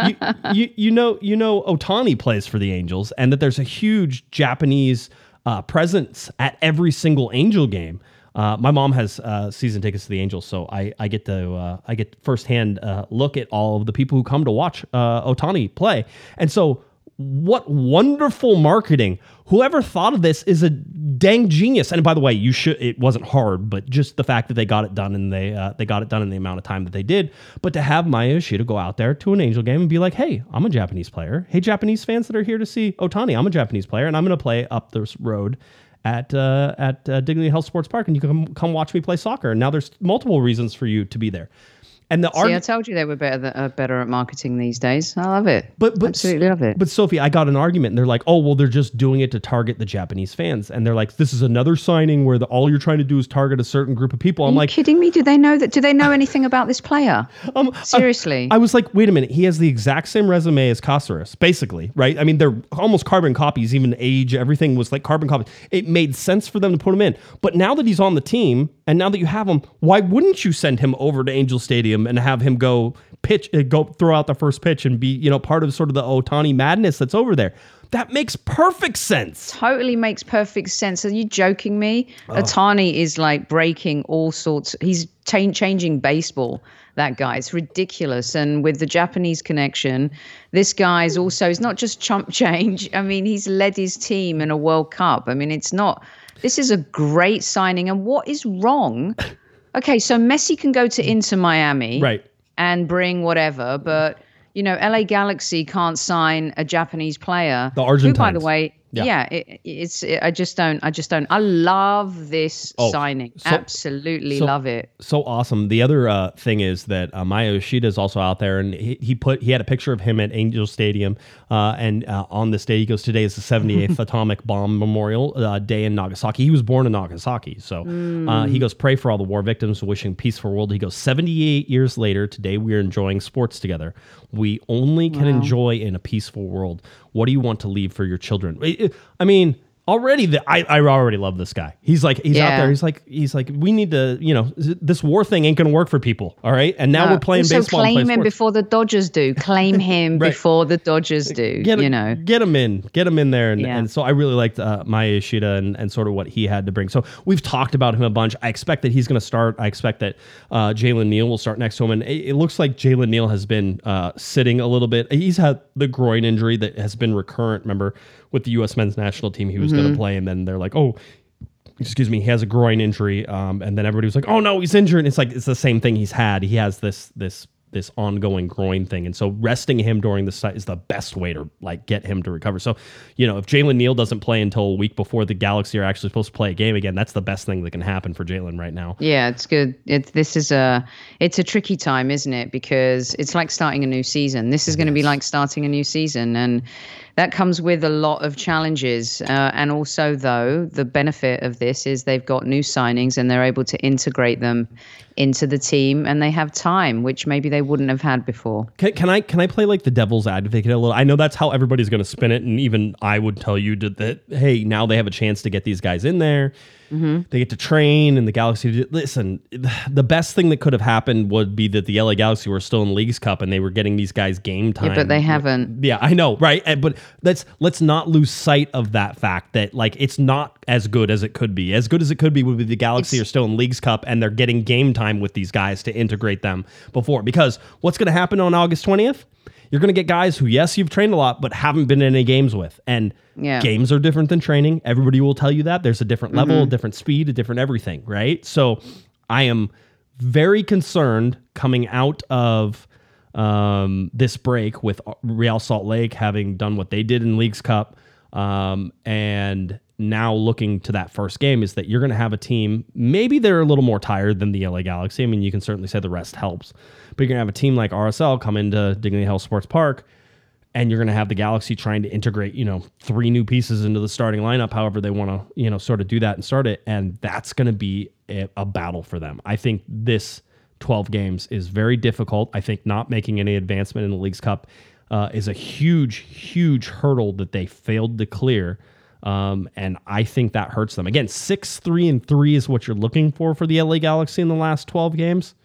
you, you, you know, you know, Ohtani plays for the Angels and that there's a huge Japanese uh, presence at every single Angel game. Uh, my mom has uh, season tickets to the Angels, so I, I get to uh, I get firsthand uh, look at all of the people who come to watch uh, Ohtani play, and so what wonderful marketing! Whoever thought of this is a dang genius. And by the way, you should it wasn't hard, but just the fact that they got it done and they uh, they got it done in the amount of time that they did. But to have Maya Yoshida go out there to an Angel game and be like, "Hey, I'm a Japanese player. Hey, Japanese fans that are here to see Ohtani, I'm a Japanese player, and I'm going to play up this road." at uh, at uh, Dignity Health Sports Park, and you can come, come watch me play soccer. And now there's multiple reasons for you to be there. And the See, I told you they were better uh, better at marketing these days. I love it. But, but absolutely love it. But Sophie, I got an argument, and they're like, "Oh, well, they're just doing it to target the Japanese fans." And they're like, "This is another signing where the, all you're trying to do is target a certain group of people." I'm Are like, kidding me? Do they know that? Do they know anything about this player? um, Seriously. I, I was like, wait a minute. He has the exact same resume as Caceres, basically, right? I mean, they're almost carbon copies, even age, everything was like carbon copies. It made sense for them to put him in. But now that he's on the team, and now that you have him, why wouldn't you send him over to Angel Stadium and have him go pitch, uh, go throw out the first pitch and be, you know, part of sort of the Ohtani madness that's over there? That makes perfect sense. totally makes perfect sense. Are you joking me? Ohtani is like breaking all sorts. He's cha- changing baseball. That guy, it's ridiculous. And with the Japanese connection, this guy is also. It's not just chump change. I mean, he's led his team in a World Cup. I mean, it's not. This is a great signing. And what is wrong? Okay, so Messi can go to Inter Miami, Right. and bring whatever, but you know, LA Galaxy can't sign a Japanese player. The Who, by the way, Yeah. yeah, it, it's. It, I just don't. I just don't. I love this Oh, signing. so- Absolutely so- love it. so awesome. The other uh, thing is that uh, Maya Yoshida is also out there, and he, he put he had a picture of him at Angel Stadium, uh, and uh, on this day he goes, "Today is the 78th Atomic Bomb Memorial uh, Day in Nagasaki." He was born in Nagasaki, so uh, he goes, "Pray for all the war victims, wishing peace peaceful world." He goes, "78 years later, today we are enjoying sports together. We only can enjoy in a peaceful world. What do you want to leave for your children?" I- I mean. Already, the, I I already love this guy. He's like he's out there. He's like he's like we need to you know this war thing ain't gonna work for people. All right, and now No, we're playing also baseball. claim him before the Dodgers do. Claim him Right. before the Dodgers do. Get, you know. get him in, get him in there, and, Yeah. and so I really liked uh, Maya Yoshida and, and sort of what he had to bring. So we've talked about him a bunch. I expect that he's going to start. I expect that uh, Jalen Neal will start next to him, and it, it looks like Jalen Neal has been uh, sitting a little bit. He's had the groin injury that has been recurrent. Remember with the U.S. men's national team, he was going to play, and then they're like, oh. Excuse me, he has a groin injury, um, and then everybody was like, "Oh no, he's injured." And it's like it's the same thing he's had. He has this this this ongoing groin thing, and so resting him during the site is the best way to like get him to recover. So, you know, if Jalen Neal doesn't play until a week before the Galaxy are actually supposed to play a game again, that's the best thing that can happen for Jalen right now. Yeah, it's good. It's this is a it's a tricky time, isn't it? Because it's like starting a new season. This is going to be like starting a new season, and that comes with a lot of challenges. Uh, and also, though, the benefit of this is they've got new signings and they're able to integrate them into the team, and they have time, which maybe they wouldn't have had before. Can, can I can I play like the devil's advocate a little? I know that's how everybody's going to spin it, and even I would tell you that hey, now they have a chance to get these guys in there. Mm-hmm. They get to train, and the Galaxy. Listen, the best thing that could have happened would be that the LA Galaxy were still in Leagues Cup and they were getting these guys game time. Yeah, but they haven't. Yeah, I know, right? Eh, but let's let's not lose sight of that fact that like it's not as good as it could be. As good as it could be would be the Galaxy It's- are still in Leagues Cup and they're getting game time with these guys to integrate them before. Because what's going to happen on August twentieth? You're going to get guys who, yes, you've trained a lot, but haven't been in any games with. And Yeah. games are different than training. Everybody will tell you that. There's a different level, a different speed, a different everything, right? So I am very concerned coming out of um, this break with Real Salt Lake having done what they did in Leagues Cup um, and now looking to that first game is that you're going to have a team maybe they're a little more tired than the LA Galaxy. I mean, you can certainly say the rest helps, but you're going to have a team like RSL come into Dignity Health Sports Park and you're going to have the Galaxy trying to integrate, you know, three new pieces into the starting lineup, however they want to, you know, sort of do that and start it. And that's going to be a, a battle for them. I think this 12 games is very difficult. I think not making any advancement in the Leagues Cup uh, is a huge, huge hurdle that they failed to clear. Um, and I think that hurts them. Again, six, three, and three is what you're looking for for the LA Galaxy in the last 12 games.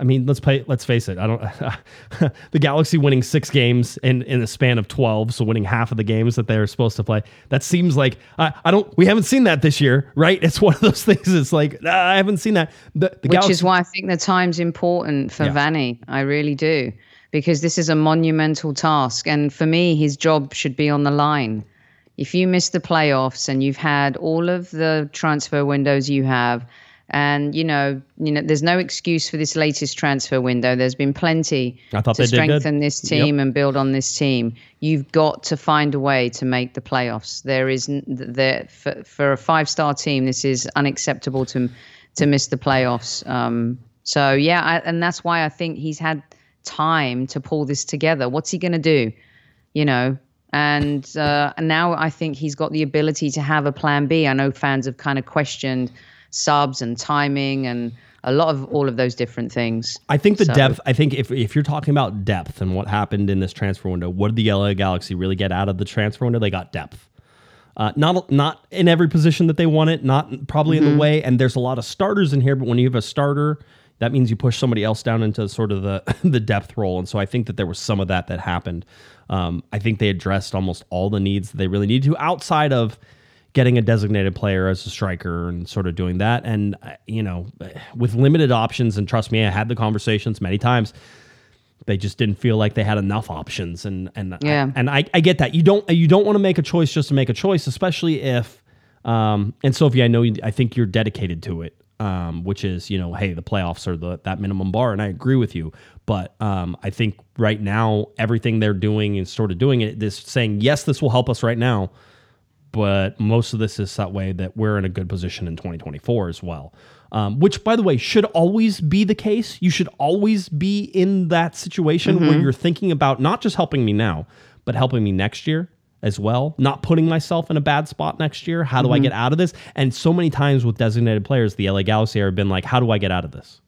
I mean, let's play. Let's face it. I don't. the Galaxy winning six games in in a span of twelve, so winning half of the games that they're supposed to play. That seems like I, I don't. We haven't seen that this year, right? It's one of those things. It's like I haven't seen that. The, the Which Galaxy, is why I think the time's important for Yeah. Vanney. I really do. Because this is a monumental task. And for me, his job should be on the line. If you miss the playoffs and you've had all of the transfer windows you have, and you know, you know, there's no excuse for this latest transfer window. There's been plenty to strengthen this team and build on this team. You've got to find a way to make the playoffs. There is there for, for a five-star team. This is unacceptable to to miss the playoffs. Um, so yeah, I, and that's why I think he's had time to pull this together. What's he going to do? You know. And uh, and now I think he's got the ability to have a plan B. I know fans have kind of questioned subs and timing and a lot of all of those different things. I think the So- depth. I think if if you're talking about depth and what happened in this transfer window, what did the LA Galaxy really get out of the transfer window? They got depth. Uh, not not in every position that they wanted, not probably in the way. And there's a lot of starters in here, but when you have a starter, that means you push somebody else down into sort of the the depth role. And so I think that there was some of that that happened. Um, I think they addressed almost all the needs that they really need to outside of getting a designated player as a striker and sort of doing that. And uh, you know, with limited options, and trust me, I had the conversations many times they just didn't feel like they had enough options and and Yeah. I, and I, I get that you don't you don't want to make a choice just to make a choice especially if um and Sophie I know you, I think you're dedicated to it um which is you know hey the playoffs are the that minimum bar and I agree with you but um I think right now everything they're doing is sort of doing it this saying yes this will help us right now but most of this is that way that we're in a good position in 2024 as well. Um, which, by the way, should always be the case. You should always be in that situation where you're thinking about not just helping me now, but helping me next year as well. Not putting myself in a bad spot next year. How do I get out of this? And so many times with designated players, the LA Galaxy have been like, how do I get out of this?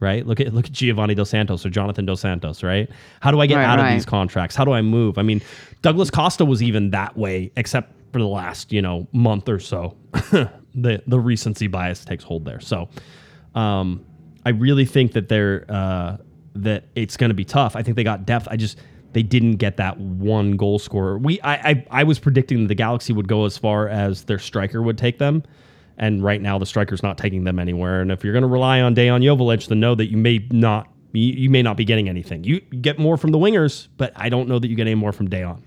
Right? Look at look at Giovanni Dos Santos or Jonathan Dos Santos, right? How do I get Right, out right. of these contracts? How do I move? I mean, Douglas Costa was even that way, except for the last, you know, month or so. the the recency bias takes hold there. So um, I really think that they're uh, that it's going to be tough. I think they got depth. I just they didn't get that one goal scorer. We I, I I was predicting that the Galaxy would go as far as their striker would take them. And right now, the striker's not taking them anywhere. And if you're going to rely on Dejan Joveljic, then know that you may not you, you may not be getting anything. You get more from the wingers, but I don't know that you get any more from Dayon,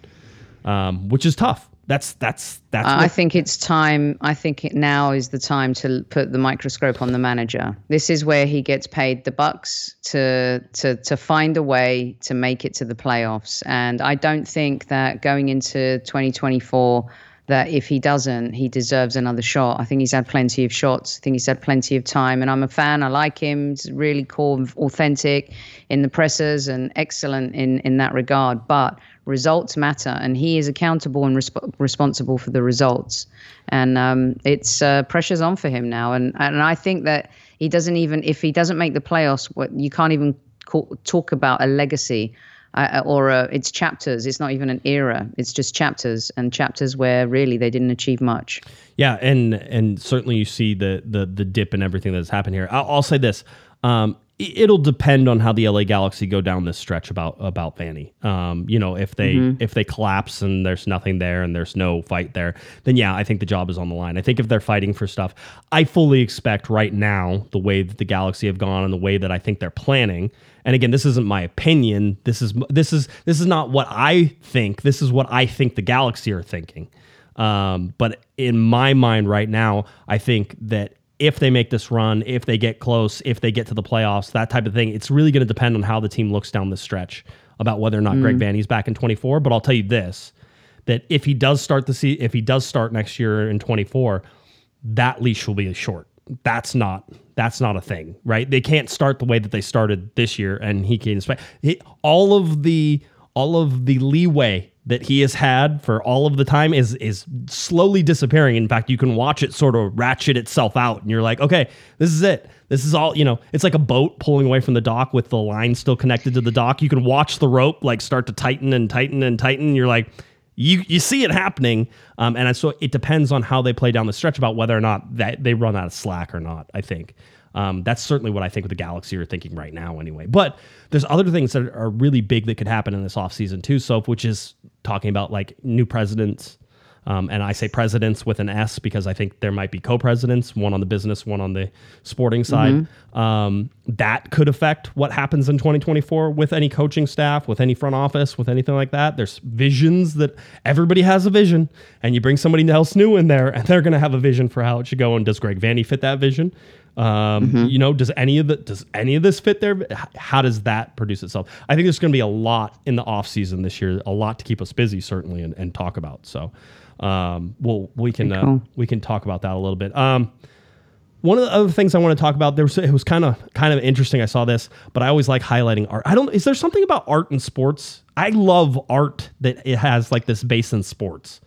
um, which is tough. That's that's that's. I think it's time. I think it now is the time to put the microscope on the manager. This is where he gets paid the bucks to to to find a way to make it to the playoffs. And I don't think that going into 2024 that if he doesn't, he deserves another shot. I think he's had plenty of shots. I think he's had plenty of time, and I'm a fan. I like him. He's really cool, authentic in the pressers, and excellent in in that regard. But results matter, and he is accountable and resp- responsible for the results. And um, it's uh, pressure's on for him now, and and I think that he doesn't even if he doesn't make the playoffs, what you can't even call, talk about a legacy. Uh, or uh, it's chapters. It's not even an era. It's just chapters and chapters where really they didn't achieve much. Yeah, and and certainly you see the the the dip and everything that's happened here. I'll, I'll say this: um, i- it'll depend on how the LA Galaxy go down this stretch about about Vanney. Um, you know, if they if they collapse and there's nothing there and there's no fight there, then yeah, I think the job is on the line. I think if they're fighting for stuff, I fully expect right now the way that the Galaxy have gone and the way that I think they're planning. And again, this isn't my opinion. This is this is this is not what I think. This is what I think the Galaxy are thinking. Um, but in my mind right now, I think that if they make this run, if they get close, if they get to the playoffs, that type of thing, it's really going to depend on how the team looks down the stretch about whether or not Greg mm. Vanney's back in 24. But I'll tell you this: that if he does start the se- if he does start next year in 24, that leash will be short. That's not that's not a thing, right? They can't start the way that they started this year, and he can expect he, all of the all of the leeway that he has had for all of the time is is slowly disappearing. In fact, you can watch it sort of ratchet itself out, and you're like, okay, this is it. This is all you know. It's like a boat pulling away from the dock with the line still connected to the dock. You can watch the rope like start to tighten and tighten and tighten. You're like, you you see it happening, um, and so it depends on how they play down the stretch about whether or not that they run out of slack or not. I think, Um, that's certainly what I think with the Galaxy are thinking right now, anyway. But there's other things that are really big that could happen in this offseason too, So, which is talking about like new presidents, um, and I say presidents with an S because I think there might be co-presidents, one on the business, one on the sporting side. Mm-hmm. Um, that could affect what happens in 2024 with any coaching staff, with any front office, with anything like that. There's visions that everybody has a vision, and you bring somebody else new in there, and they're going to have a vision for how it should go. And does Greg Vanney fit that vision? Um, Mm-hmm. You know, does any of the does any of this fit there? How does that produce itself? I think there's going to be a lot in the off season this year, a lot to keep us busy, certainly, and, and talk about. So, um, well, we can uh, cool. we can talk about that a little bit. Um, one of the other things I want to talk about, there was it was kind of kind of interesting. I saw this, but I always like highlighting art. I don't. Is there something about art and sports? I love art that it has like this base in sports.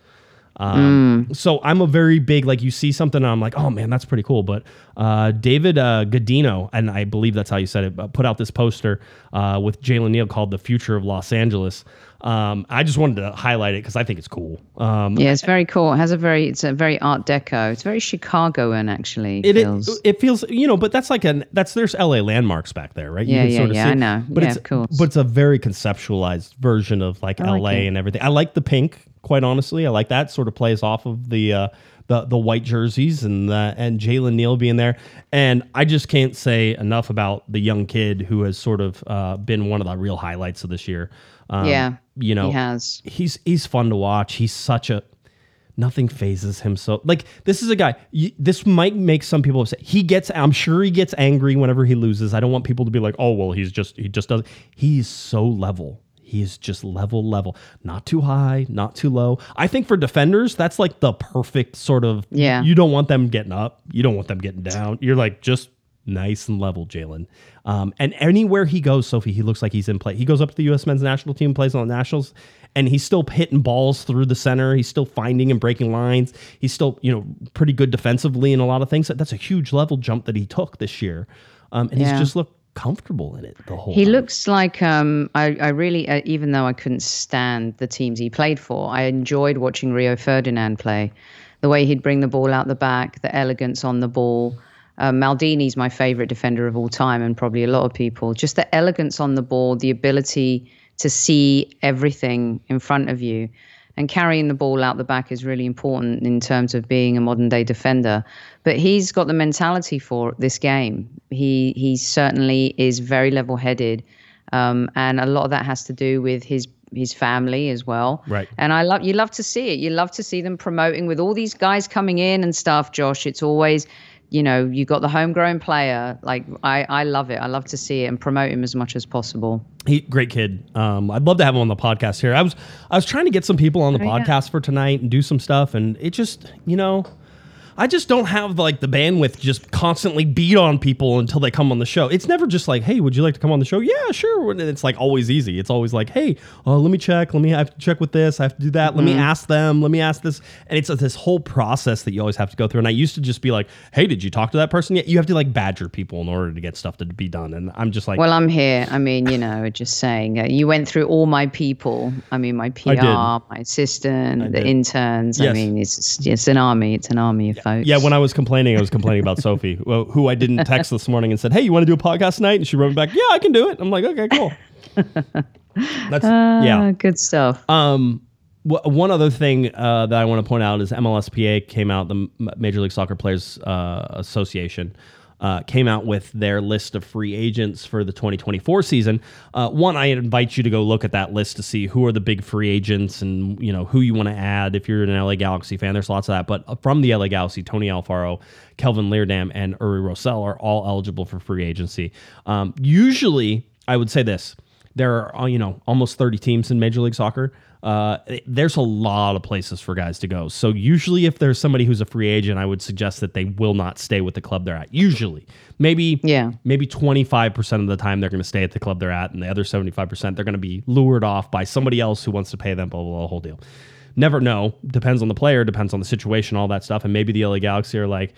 Um, So I'm a very big like you see something and I'm like, oh man, that's pretty cool. But uh, David uh, Godino, and I believe that's how you said it, put out this poster uh, with Jalen Neal called "The Future of Los Angeles." Um, I just wanted to highlight it because I think it's cool. Um, Yeah, it's very cool. It has a very, it's a very Art Deco. It's very Chicagoan, actually. It, feels. it it feels you know, but that's like an that's there's L.A. landmarks back there, right? You Yeah, yeah, yeah, I know. But Yeah, it's of course. but it's a very conceptualized version of like L.A. and everything. I like the pink, quite honestly. I like that sort of plays off of the uh, the the white jerseys and the, and Jalen Neal being there. And I just can't say enough about the young kid who has sort of uh, been one of the real highlights of this year. Um, Yeah, you know, he has. he's he's fun to watch. He's such a nothing phases him so like this is a guy you, this might make some people upset he gets i'm sure he gets angry whenever he loses i don't want people to be like oh well he's just he just does he's so level he is just level level. Not too high not too low. I think for defenders that's like the perfect sort of Yeah. you don't want them getting up. You don't want them getting down. You're like just nice and level jalen. Um, and anywhere he goes sophie he looks like he's in play. He goes up to the us men's national team plays on the nationals and he's still hitting balls through the center. He's still finding and breaking lines. He's still you know pretty good defensively in a lot of things. That's a huge level jump that he took this year. Um, and Yeah. he's just looked comfortable in it the whole He time. looks like um, I, I really, uh, even though I couldn't stand the teams he played for, I enjoyed watching Rio Ferdinand play. The way he'd bring the ball out the back, the elegance on the ball. Uh, Maldini's my favorite defender of all time, and probably a lot of people. Just the elegance on the ball, the ability to see everything in front of you. And carrying the ball out the back is really important in terms of being a modern day defender. But he's got the mentality for this game. He he certainly is very level headed, um, and a lot of that has to do with his his family as well. Right. And I love you love to see it. You love to see them promoting with all these guys coming in and stuff. Josh, it's always. You know, you got the homegrown player. Like I, I love it. I love to see it and promote him as much as possible. He great kid. Um, I'd love to have him on the podcast here. I was I was trying to get some people on the yeah. podcast for tonight and do some stuff, and it just you know. I just don't have like the bandwidth to just constantly beat on people until they come on the show. It's never just like, hey, would you like to come on the show? Yeah, sure. And it's like always easy. It's always like, hey, uh, let me check. Let me I have to check with this. I have to do that. Let me ask them. Let me ask this. And it's a, this whole process that you always have to go through. And I used to just be like, hey, did you talk to that person yet? You have to like badger people in order to get stuff to be done. And I'm just like, Well, I'm here. I mean, you know, just saying. Uh, you went through all my people. I mean, my PR, my assistant, the did. interns. I mean, it's it's an army. It's an army of folks. Yeah, when I was complaining, I was complaining about Sophie, who I didn't text this morning and said, "Hey, you want to do a podcast tonight?" And she wrote me back, "Yeah, I can do it." I'm like, "Okay, cool." That's Ah, yeah. good stuff. Um, wh- one other thing uh, that I want to point out is MLSPA came out, the M- Major League Soccer Players uh, Association. Uh, came out with their list of free agents for the 2024 season. Uh, one, I invite you to go look at that list to see who are the big free agents and you know who you want to add. If you're an LA Galaxy fan, there's lots of that. But from the LA Galaxy, Tony Alfaro, Kelvin Leerdam, and Uri Rosell are all eligible for free agency. Um, usually, I would say this: there are uh, you know almost 30 teams in Major League Soccer. Uh, there's a lot of places for guys to go. So usually, if there's somebody who's a free agent, I would suggest that they will not stay with the club they're at. Usually, maybe Yeah. maybe 25% of the time they're going to stay at the club they're at, and the other 75% they're going to be lured off by somebody else who wants to pay them. Blah blah blah, whole deal. Never know. Depends on the player. Depends on the situation. All that stuff. And maybe the LA Galaxy are like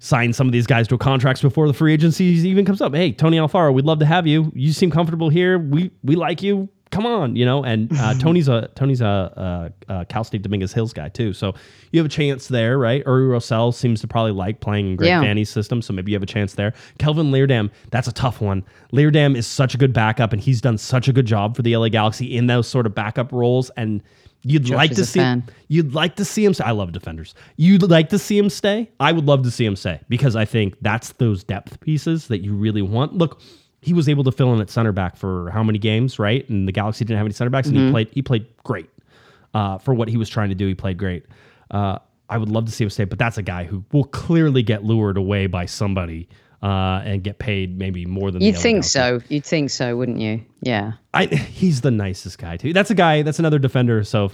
sign some of these guys to contracts before the free agency even comes up. Hey, Tony Alfaro, we'd love to have you. You seem comfortable here. We we like you. Come on, you know. And uh, Tony's a Tony's a, a, a Cal State Dominguez Hills guy too, so you have a chance there, right? Uri Rosell seems to probably like playing in Greg Yeah. Vanney's system, so maybe you have a chance there. Kelvin Leerdam, that's a tough one. Leerdam is such a good backup, and he's done such a good job for the LA Galaxy in those sort of backup roles, and. You'd Josh like to see fan. you'd like to see him stay. I love defenders. You'd like to see him stay. I would love to see him stay because I think that's those depth pieces that you really want. Look, he was able to fill in at center back for how many games, right? And the Galaxy didn't have any center backs, and he played. He played great uh, for what he was trying to do. He played great. Uh, I would love to see him stay, but that's a guy who will clearly get lured away by somebody uh, and get paid maybe more than. You'd think Galaxy. so. You'd think so, wouldn't you? Yeah. I he's the nicest guy too. That's a guy. That's another defender. So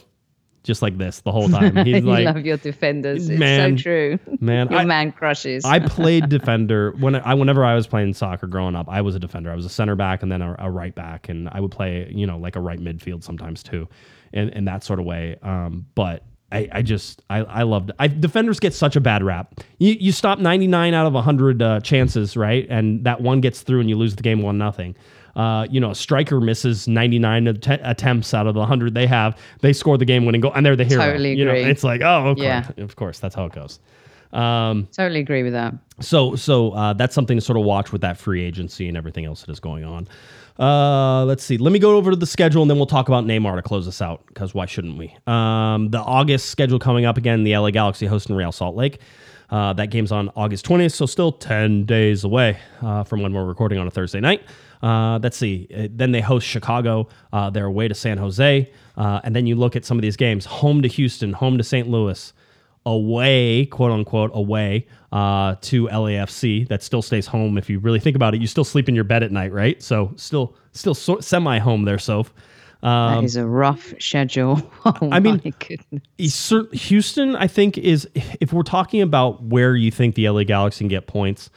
just like this the whole time. He's you like, love your defenders. It's Man, so true. man, your I- man crushes. I played defender when I whenever I was playing soccer growing up. I was a defender. I was a center back and then a, a right back, and I would play you know like a right midfield sometimes too, in, in that sort of way. Um, but I, I just I, I loved I defenders get such a bad rap. You you stop ninety nine out of hundred uh, chances right, and that one gets through and you lose the game one nothing. Uh, you know, a striker misses 99 att- attempts out of the 100 they have. They score the game winning goal, and they're the hero. Totally You know, agree. it's like, oh, of Yeah. course, of course, that's how it goes. Um, totally agree with that. so so uh, that's something to sort of watch with that free agency and everything else that is going on. Uh, let's see. Let me go over to the schedule and then we'll talk about Neymar to close us out because why shouldn't we? Um, the August schedule coming up again. The LA Galaxy hosting Real Salt Lake. Uh, that game's on August 20th, so still 10 days away uh, from when we're recording on a Thursday night. Uh, let's see. Uh, Then they host Chicago. Uh, they're away to San Jose. Uh, and then you look at some of these games home to Houston, home to St. Louis away, quote unquote, away uh, to LAFC. That still stays home. If you really think about it, you still sleep in your bed at night, right? So still, still so, semi home there, Soph. That is a rough schedule. Oh I mean, my goodness. Houston, I think, is if we're talking about where you think the LA Galaxy can get points,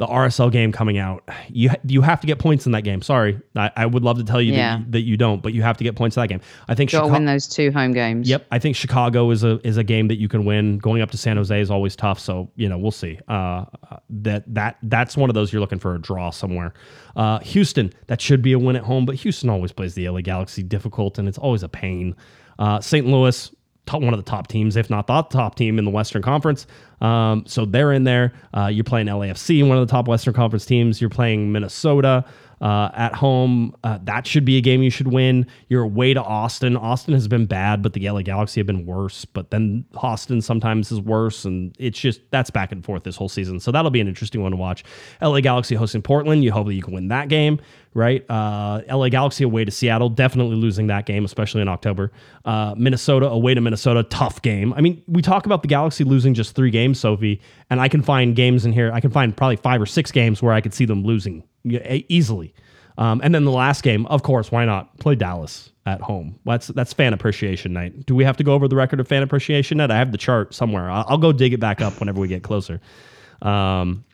the RSL game coming out, you you have to get points in that game. Sorry, I, I would love to tell you Yeah. that, that you don't, but you have to get points in that game. I think Chicago, win those two home games. Yep, I think Chicago is a is a game that you can win. Going up to San Jose is always tough, so you know we'll see. Uh, that that that's one of those you're looking for a draw somewhere. Uh, Houston, that should be a win at home, but Houston always plays the LA Galaxy difficult, and it's always a pain. Uh, St. Louis, top, one of the top teams, if not the top team in the Western Conference. Um, so they're in there. Uh, you're playing LAFC, one of the top Western Conference teams. You're playing Minnesota uh, at home. Uh, that should be a game you should win. You're away to Austin. Austin has been bad, but the LA Galaxy have been worse. But then Austin sometimes is worse, and it's just that's back and forth this whole season. So that'll be an interesting one to watch. LA Galaxy hosting Portland. You hopefully you can win that game, right? Uh, LA Galaxy away to Seattle, definitely losing that game, especially in October. Uh, Minnesota away to Minnesota, tough game. I mean, we talk about the Galaxy losing just three games, Sophie, and I can find games in here. I can find probably five or six games where I could see them losing easily. Um, and then the last game, of course, why not play Dallas at home? That's that's fan appreciation night. Do we have to go over the record of fan appreciation night? I have the chart somewhere. I'll, I'll go dig it back up whenever we get closer. Um,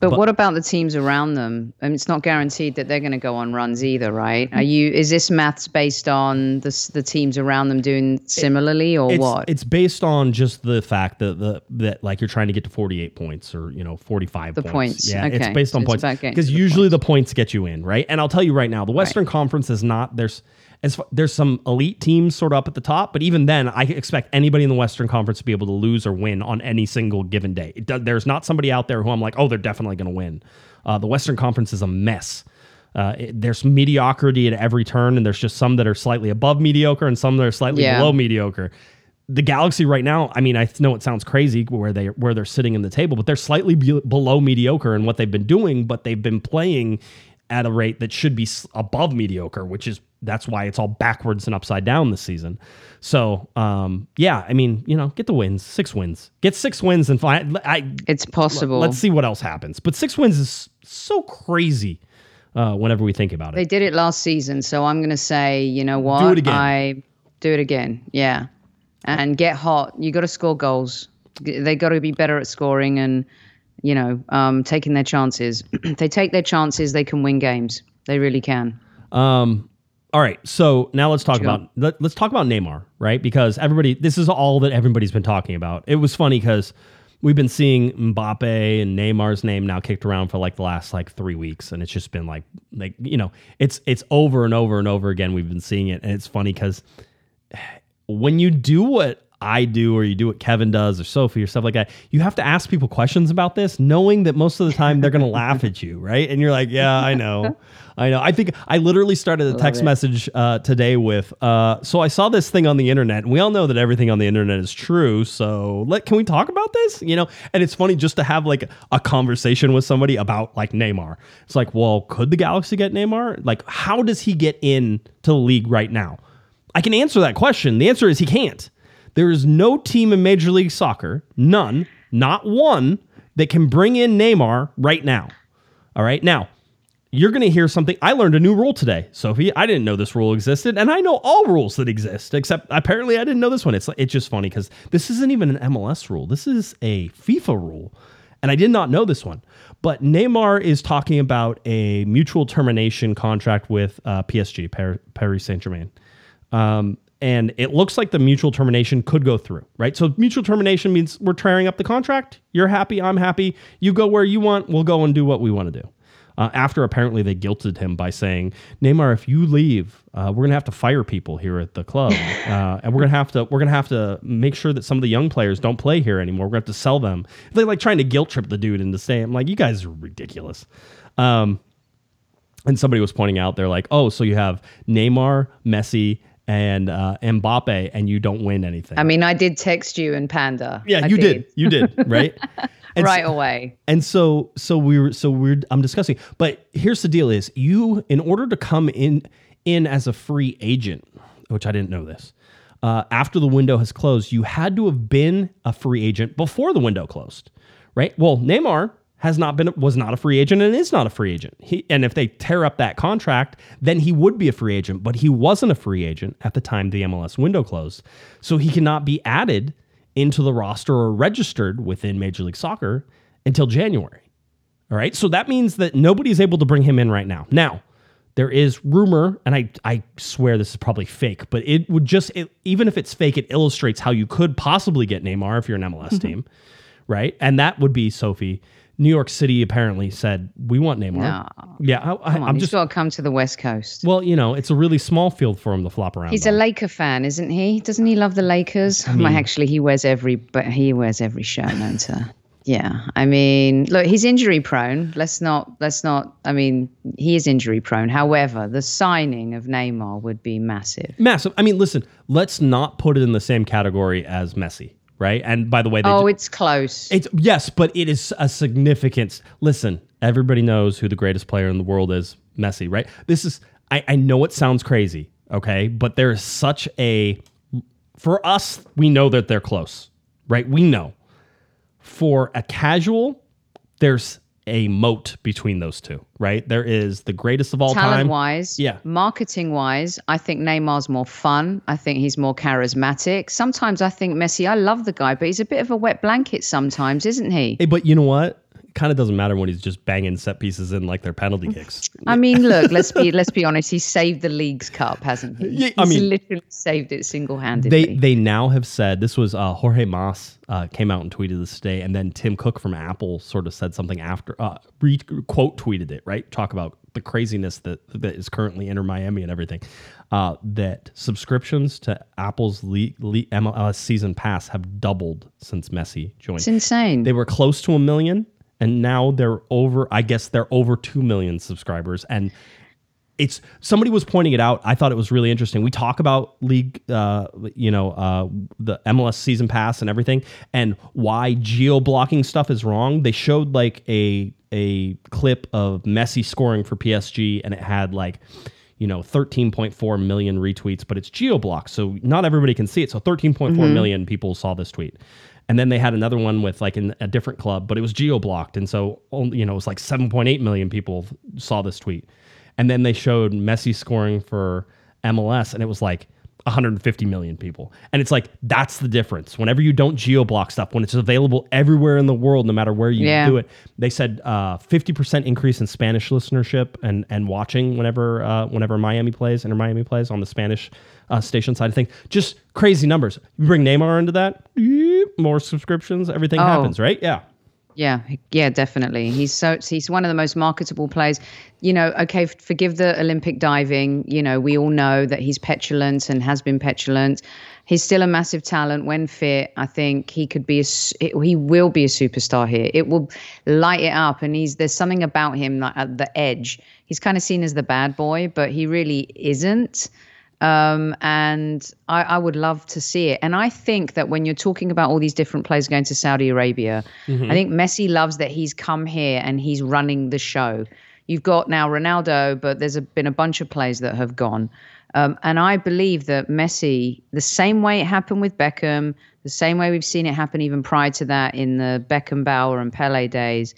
But, what about the teams around them? I mean, it's not guaranteed that they're going to go on runs either, right? Are you? Is this maths based on the the teams around them doing similarly, or it's, what? It's based on just the fact that the that like you're trying to get to 48 points or you know 45 The points. points, Yeah, it's based on it's points because usually the points get you in, right? And I'll tell you right now, the Western Conference is not there's as far, there's some elite teams sort of up at the top, but even then, I expect anybody in the Western Conference to be able to lose or win on any single given day. Does, there's not somebody out there who I'm like, oh, they're definitely going to win. Uh, the Western Conference is a mess. Uh, it- there's mediocrity at every turn, and there's just some that are slightly above mediocre and some that are slightly Yeah. below mediocre. The Galaxy right now, I mean, I know it sounds crazy where they where they're sitting in the table, but they're slightly be- below mediocre in what they've been doing, but they've been playing at a rate that should be above mediocre, which is that's why it's all backwards and upside down this season. So, um, yeah, I mean, you know, get the wins, six wins, get six wins, and find. I it's possible. let's see what else happens. But six wins is so crazy uh, whenever we think about it. They did it last season, so I'm going to say, you know what? Do it again. I do it again. Yeah, and get hot. You got to score goals. They got to be better at scoring and you know um, taking their chances. if they take their chances, they can win games. They really can. Um, all right, so now let's talk about let, let's talk about Neymar, right? Because everybody, this is all that everybody's been talking about. It was funny because we've been seeing Mbappe and Neymar's name now kicked around for like the last like three weeks, and it's just been like like you know it's it's over and over and over again. We've been seeing it, and it's funny because when you do what I do or you do what Kevin does or Sophie or stuff like that, you have to ask people questions about this, knowing that most of the time they're going to laugh at you, right? And you're like, yeah, I know. I know. I think I literally started a text message uh, today with, uh, so I saw this thing on the internet, and we all know that everything on the internet is true. So let, can we talk about this? You know, and it's funny just to have like a conversation with somebody about like Neymar. It's like, well, could the Galaxy get Neymar? Like, how does he get in to the league right now? I can answer that question. The answer is he can't. There is no team in Major League Soccer, none, not one, that can bring in Neymar right now. All right. Now, you're going to hear something. I learned a new rule today, Sophie. I didn't know this rule existed, and I know all rules that exist, except apparently I didn't know this one. It's it's just funny because this isn't even an MLS rule. This is a FIFA rule, and I did not know this one. But Neymar is talking about a mutual termination contract with uh, PSG, Paris Saint Germain. Um, and it looks like the mutual termination could go through, right? So mutual termination means we're tearing up the contract. You're happy, I'm happy. You go where you want. We'll go and do what we want to do. Uh, after apparently they guilted him by saying, Neymar, if you leave, uh, we're gonna have to fire people here at the club, uh, and we're gonna have to we're gonna have to make sure that some of the young players don't play here anymore. We're gonna have to sell them. They're like trying to guilt trip the dude into saying, I'm like, you guys are ridiculous. Um, and somebody was pointing out, they're like, oh, so you have Neymar, Messi, and uh, Mbappe, and you don't win anything. I mean, I did text you and Panda. yeah, I you did. You did, right? Right so- away. and so so we were so we're I'm discussing. But here's the deal: is you in order to come in in as a free agent, which I didn't know this. Uh, after the window has closed, you had to have been a free agent before the window closed, right? Well, Neymar has not been was not a free agent and is not a free agent. He, and if they tear up that contract, then he would be a free agent, but he wasn't a free agent at the time the MLS window closed. So he cannot be added into the roster or registered within Major League Soccer until January. All right. So that means that nobody's able to bring him in right now. Now, there is rumor, and I, I swear this is probably fake, but it would just, it, even if it's fake, it illustrates how you could possibly get Neymar if you're an MLS mm-hmm. team, right? And that would be Sophie. New York City apparently said, we want Neymar. No. Yeah. I, I, Come on, I'm he's just, got to come to the West Coast. well, you know, it's a really small field for him to flop around. He's a. Laker fan, isn't he? Doesn't he love the Lakers? well, actually, he wears every, but he wears every shirt known to. Yeah, I mean, look, he's injury prone. Let's not, let's not. I mean, he is injury prone. However, the signing of Neymar would be massive. massive. I mean, listen, let's not put it in the same category as Messi, right? And by the way, they Oh, ju- it's close. It's yes, but it is a significance. Listen, everybody knows who the greatest player in the world is, Messi, right? This is I, I know it sounds crazy, okay, but there is such a for us, we know that they're close, right? We know. For a casual, there's a moat between those two, right? There is the greatest of all time. Talent wise, Yeah. Marketing wise, I think Neymar's more fun. I think he's more charismatic. Sometimes I think Messi. I love the guy, but he's a bit of a wet blanket sometimes, isn't he? Hey, but you know what? Kind of doesn't matter when he's just banging set pieces in like their penalty kicks. I mean, look, let's be let's be honest. He saved the Leagues Cup, hasn't he? Yeah, I he's mean- literally saved it single handedly. They they now have said this was uh, Jorge Mas uh, came out and tweeted this today, and then Tim Cook from Apple sort of said something after uh, re- quote tweeted it right. Talk about the craziness that that is currently Inter Miami and everything. Uh, that subscriptions to Apple's le- le- MLS season pass have doubled since Messi joined. it's insane. They were close to a million, and now they're over. I guess they're over two million subscribers, and it's somebody was pointing it out. I thought it was really interesting. We talk about league, uh, you know, uh, the MLS season pass and everything, and why geo blocking stuff is wrong. They showed like a a clip of Messi scoring for PSG, and it had like. You know, 13.4 million retweets, but it's geo blocked, so not everybody can see it. So 13.4 million people saw this tweet. And then they had another one with like in a different club, but it was geo blocked. And so, only, you know, it was like 7.8 million people saw this tweet. And then they showed Messi scoring for MLS, and it was like 150 million people. And it's like, that's the difference. Whenever you don't geo block stuff, when it's available everywhere in the world, no matter where you Yeah. do it, they said uh, 50% increase in Spanish listenership and, and watching whenever uh, whenever Miami plays, Inter Miami plays on the Spanish uh, station side of things. Just crazy numbers. You bring Neymar into that, more subscriptions, everything Oh. happens, right? Yeah. Yeah, yeah, definitely. He's so he's one of the most marketable players. You know, okay, forgive the Olympic diving. You know, we all know that he's petulant and has been petulant. He's still a massive talent when fit. I think he could be a he will be a superstar here. It will light it up, and he's there's something about him like at the edge. He's kind of seen as the bad boy, but he really isn't. Um, and I, I would love to see it. And I think that when you're talking about all these different players going to Saudi Arabia, I think Messi loves that he's come here and he's running the show. You've got now Ronaldo, but there's a, been a bunch of players that have gone. Um, and I believe that Messi, the same way it happened with Beckham, the same way we've seen it happen even prior to that in the Beckenbauer and Pele days,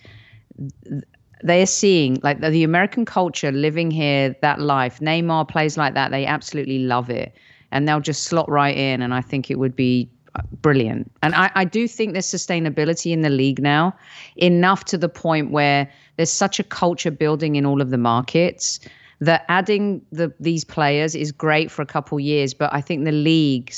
they are seeing like the, the American culture living here that life. Neymar plays like that. They absolutely love it. And they'll just slot right in. And I think it would be uh, brilliant. And I, I do think there's sustainability in the league now, enough to the point where there's such a culture building in all of the markets that adding the these players is great for a couple years, but I think the league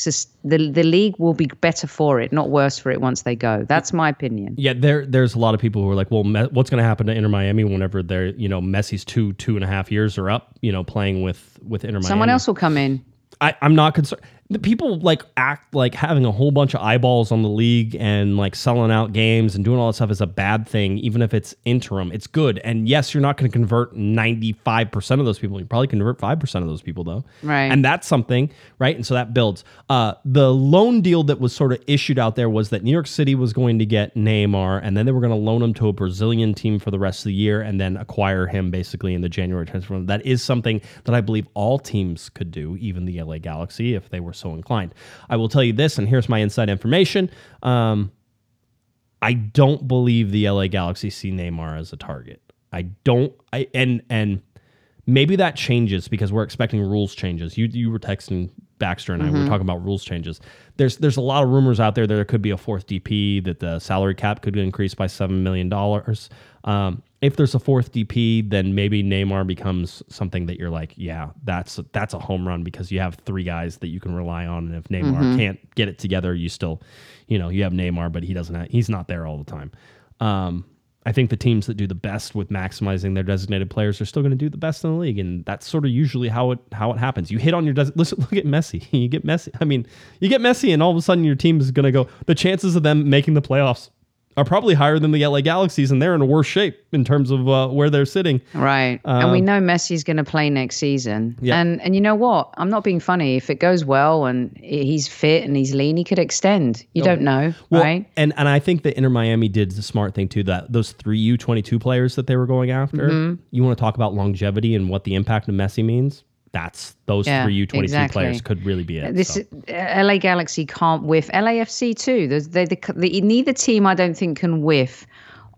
the the league will be better for it, not worse for it once they go. That's my opinion. Yeah, there there's a lot of people who are like, well, Me- what's going to happen to Inter Miami whenever they're you know Messi's two two and a half years are up, you know, playing with with Inter Miami. Someone else will come in. I, I'm not concerned. The people like act like having a whole bunch of eyeballs on the league and like selling out games and doing all that stuff is a bad thing, even if it's interim. It's good. And yes, you're not going to convert 95% of those people. You probably convert 5% of those people though. Right. And that's something, right? And so that builds. Uh, the loan deal that was sort of issued out there was that New York City was going to get Neymar and then they were going to loan him to a Brazilian team for the rest of the year and then acquire him basically in the January transfer. That is something that I believe all teams could do, even the LA Galaxy, if they were so inclined. I will tell you this, and here's my inside information. Um, I don't believe the LA Galaxy see Neymar as a target. I don't. I and and maybe that changes because we're expecting rules changes. You you were texting Baxter and I we were talking about rules changes. There's there's a lot of rumors out there that there could be a fourth DP that the salary cap could increase by seven million dollars. Um, if there's a fourth DP, then maybe Neymar becomes something that you're like, yeah, that's that's a home run because you have three guys that you can rely on, and if Neymar can't get it together, you still, you know, you have Neymar, but he doesn't. Have, he's not there all the time. Um, I think the teams that do the best with maximizing their designated players are still going to do the best in the league, and that's sort of usually how it how it happens. You hit on your des- listen. Look at Messi. You get Messi. I mean, you get Messi, and all of a sudden your team is going to go. The chances of them making the playoffs are probably higher than the LA Galaxies, and they're in a worse shape in terms of uh, where they're sitting. Right. and we know Messi's going to play next season. Yeah. And and you know what? I'm not being funny. If it goes well and he's fit and he's lean, he could extend. You don't know, Well, right? and and I think that Inter Miami did the smart thing too. That those three U twenty two players that they were going after. Mm-hmm. You want to talk about longevity and what the impact of Messi means? That's those Yeah, three U twenty two exactly. players could really be it. This so. LA Galaxy can't whiff. LAFC too. There's they, the, the, neither team I don't think can whiff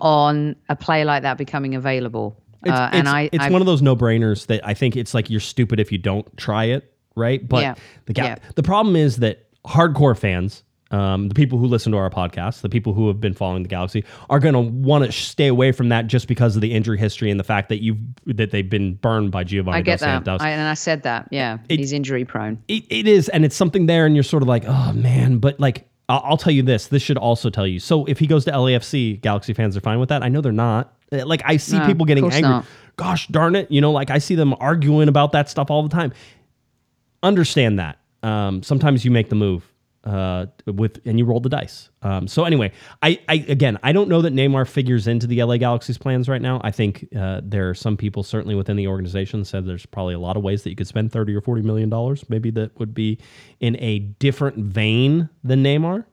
on a player like that becoming available. It's, uh, it's, and I, it's I one of those no brainers that I think it's like you're stupid if you don't try it, right? But Yeah. the ga- Yeah. the problem is that hardcore fans, um, the people who listen to our podcast, the people who have been following the Galaxy, are going to want to stay away from that just because of the injury history and the fact that you've that they've been burned by Giovani I get that. I, and I said that. Yeah, he's injury prone. it, it is and it's something there and you're sort of like oh man but like I'll, I'll tell you this this should also tell you so if he goes to lafc galaxy fans are fine with that i know they're not Uh, like i see No, people getting angry not. gosh darn it you know like i see them arguing about that stuff all the time understand that um, sometimes you make the move uh, with and you roll the dice. Um, so anyway, I, I again I don't know that Neymar figures into the LA Galaxy's plans right now. I think uh, there are some people certainly within the organization said there's probably a lot of ways that you could spend thirty or forty million dollars. Maybe that would be in a different vein than Neymar.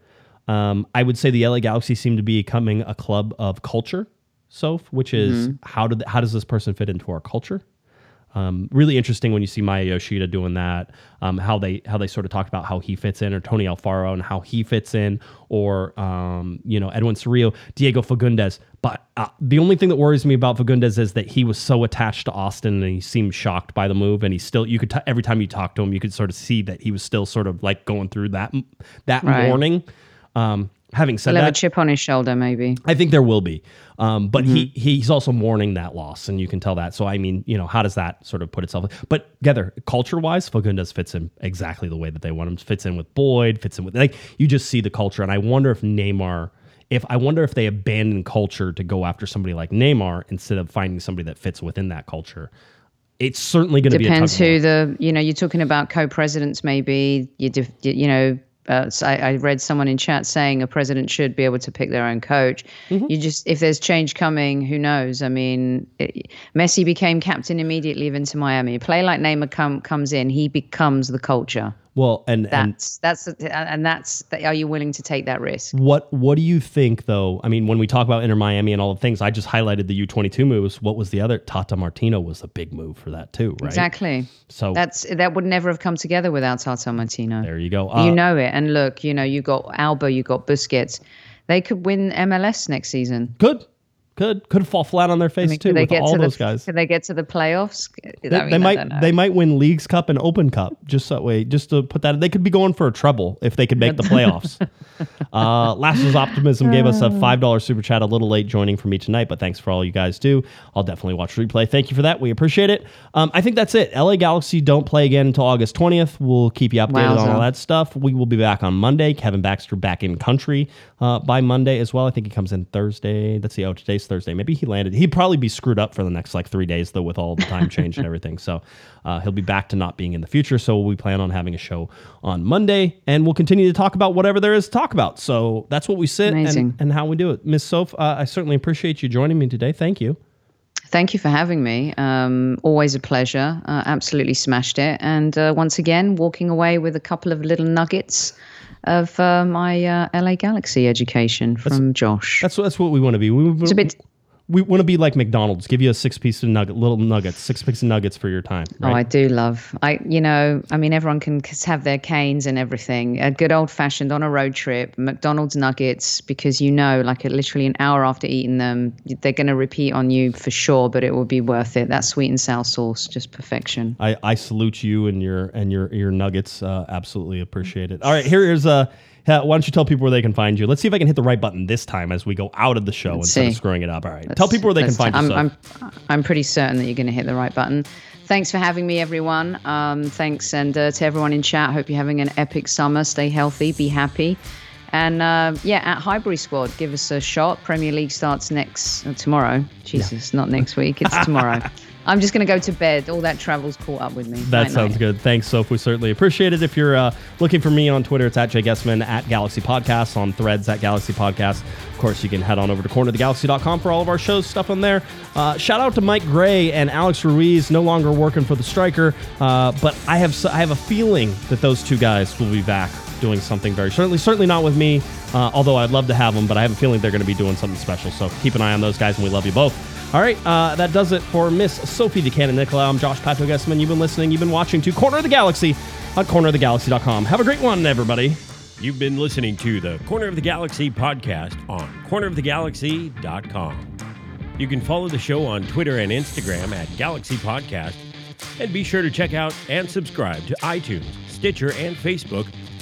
Um, I would say the LA Galaxy seem to be becoming a club of culture. So, which is how did how does this person fit into our culture? Um, really interesting when you see Maya Yoshida doing that. Um, how they how they sort of talked about how he fits in, or Tony Alfaro and how he fits in, or um, you know Edwin Cerrillo, Diego Fagundez. But uh, the only thing that worries me about Fagundez is that he was so attached to Austin, and he seemed shocked by the move. And he still, you could t- every time you talk to him, you could sort of see that he was still sort of like going through that that Right. morning. Um, having said He'll have a chip on his shoulder, maybe. I think there will be. Um, but he Mm-hmm. he's also mourning that loss, and you can tell that. So I mean, you know, how does that sort of put itself? But together, culture wise, Fagundez fits in exactly the way that they want him. Fits in with Boyd. Fits in with like you just see the culture, and I wonder if Neymar. If I wonder if they abandon culture to go after somebody like Neymar instead of finding somebody that fits within that culture, it's certainly going to be a Depends tug who the you know you're talking about co-presidents. Maybe you def, you know. Uh, I, I read someone in chat saying a president should be able to pick their own coach. Mm-hmm. You just if there's change coming, who knows? I mean, it, Messi became captain immediately of Inter Miami. A play like Neymar come, comes in, he becomes the culture. Well, and and That's that's and that's are you willing to take that risk? What What do you think, though? I mean, when we talk about Inter Miami and all the things, I just highlighted the U twenty two moves. What was the other? Tata Martino was a big move for that too, right? Exactly. So That's that would never have come together without Tata Martino. there you go. you Uh, know it. And look, you know, you got Alba, you got Busquets. They could win MLS next season. good, good. Could fall flat on their face I mean, too they with get all to those the guys. could they get to the playoffs? I They, mean, they might they might win Leagues Cup and Open Cup just that way. Just to put that, they could be going for a treble if they could make the playoffs. uh, Lasses Optimism gave us a five dollar super chat. A little late joining for me tonight, but thanks for all you guys do. I'll definitely watch replay. Thank you for that. We appreciate it. Um, I think that's it. LA Galaxy don't play again until August twentieth. We'll keep you updated on all that stuff. We will be back on Monday. Kevin Baxter back in country uh, by Monday as well. I think he comes in Thursday. Let's see. Oh, today's Thursday. Maybe he landed. He'd probably be screwed up for the next like three days though, with all the time change and everything. So uh, he'll be back to not being in the future. So we plan on having a show on Monday, and we'll continue to talk about whatever there is to talk about. So that's what we sit and, and how we do it. Miss Soph, uh, I certainly appreciate you joining me today. Thank you. Thank you for having me. Um, always a pleasure. Uh, absolutely smashed it. And uh, once again, walking away with a couple of little nuggets of uh, my uh, LA Galaxy education from Josh. That's that's what we want to be. We, It's a bit. We want to be like McDonald's. Give you a six piece of nugget, little nuggets, six pieces of nuggets for your time. Oh, I do love. I, you know, I mean, everyone can have their canes and everything. A good old fashioned on a road trip, McDonald's nuggets, because you know, like literally an hour after eating them, they're going to repeat on you for sure, but it will be worth it. That sweet and sour sauce, just perfection. I, I salute you and your and your your nuggets. Uh, absolutely appreciate it. All right, here is a. uh, why don't you tell people where they can find you? Let's see if I can hit the right button this time as we go out of the show instead of screwing it up. All right, tell people where they can Let's- find you. I'm, I'm, I'm pretty certain that you're going to hit the right button. Thanks for having me, everyone. Um, thanks, and uh, to everyone in chat. Hope you're having an epic summer. Stay healthy, be happy, and uh, yeah, at Highbury Squad, give us a shot. Premier League starts next uh, tomorrow. Jesus, not next week. It's tomorrow. I'm just going to go to bed. All that travel's caught up with me. That Night, sounds night. good. Thanks, Soph. We certainly appreciate it. If you're uh, looking for me on Twitter, it's at Jay Guesman, at Galaxy Podcast, on threads at Galaxy Podcast. Of course, you can head on over to cornerthegalaxy.com for all of our shows, stuff on there. Uh, shout out to Mike Gray and Alex Ruiz, no longer working for the striker. Uh, but I have I have a feeling that those two guys will be back doing something very certainly certainly not with me uh, although i'd love to have them but i have a feeling they're going to be doing something special so keep an eye on those guys and we love you both all right uh, that does it for miss sophie Buchanan Nicholaou. i'm josh patrick Guesman. you've been listening you've been watching to corner of the galaxy on cornerofthegalaxy.com have a great one everybody You've been listening to the Corner of the Galaxy podcast on cornerofthegalaxy.com. You can follow the show on Twitter and Instagram at Galaxy Podcast, and be sure to check out and subscribe to iTunes, Stitcher, and Facebook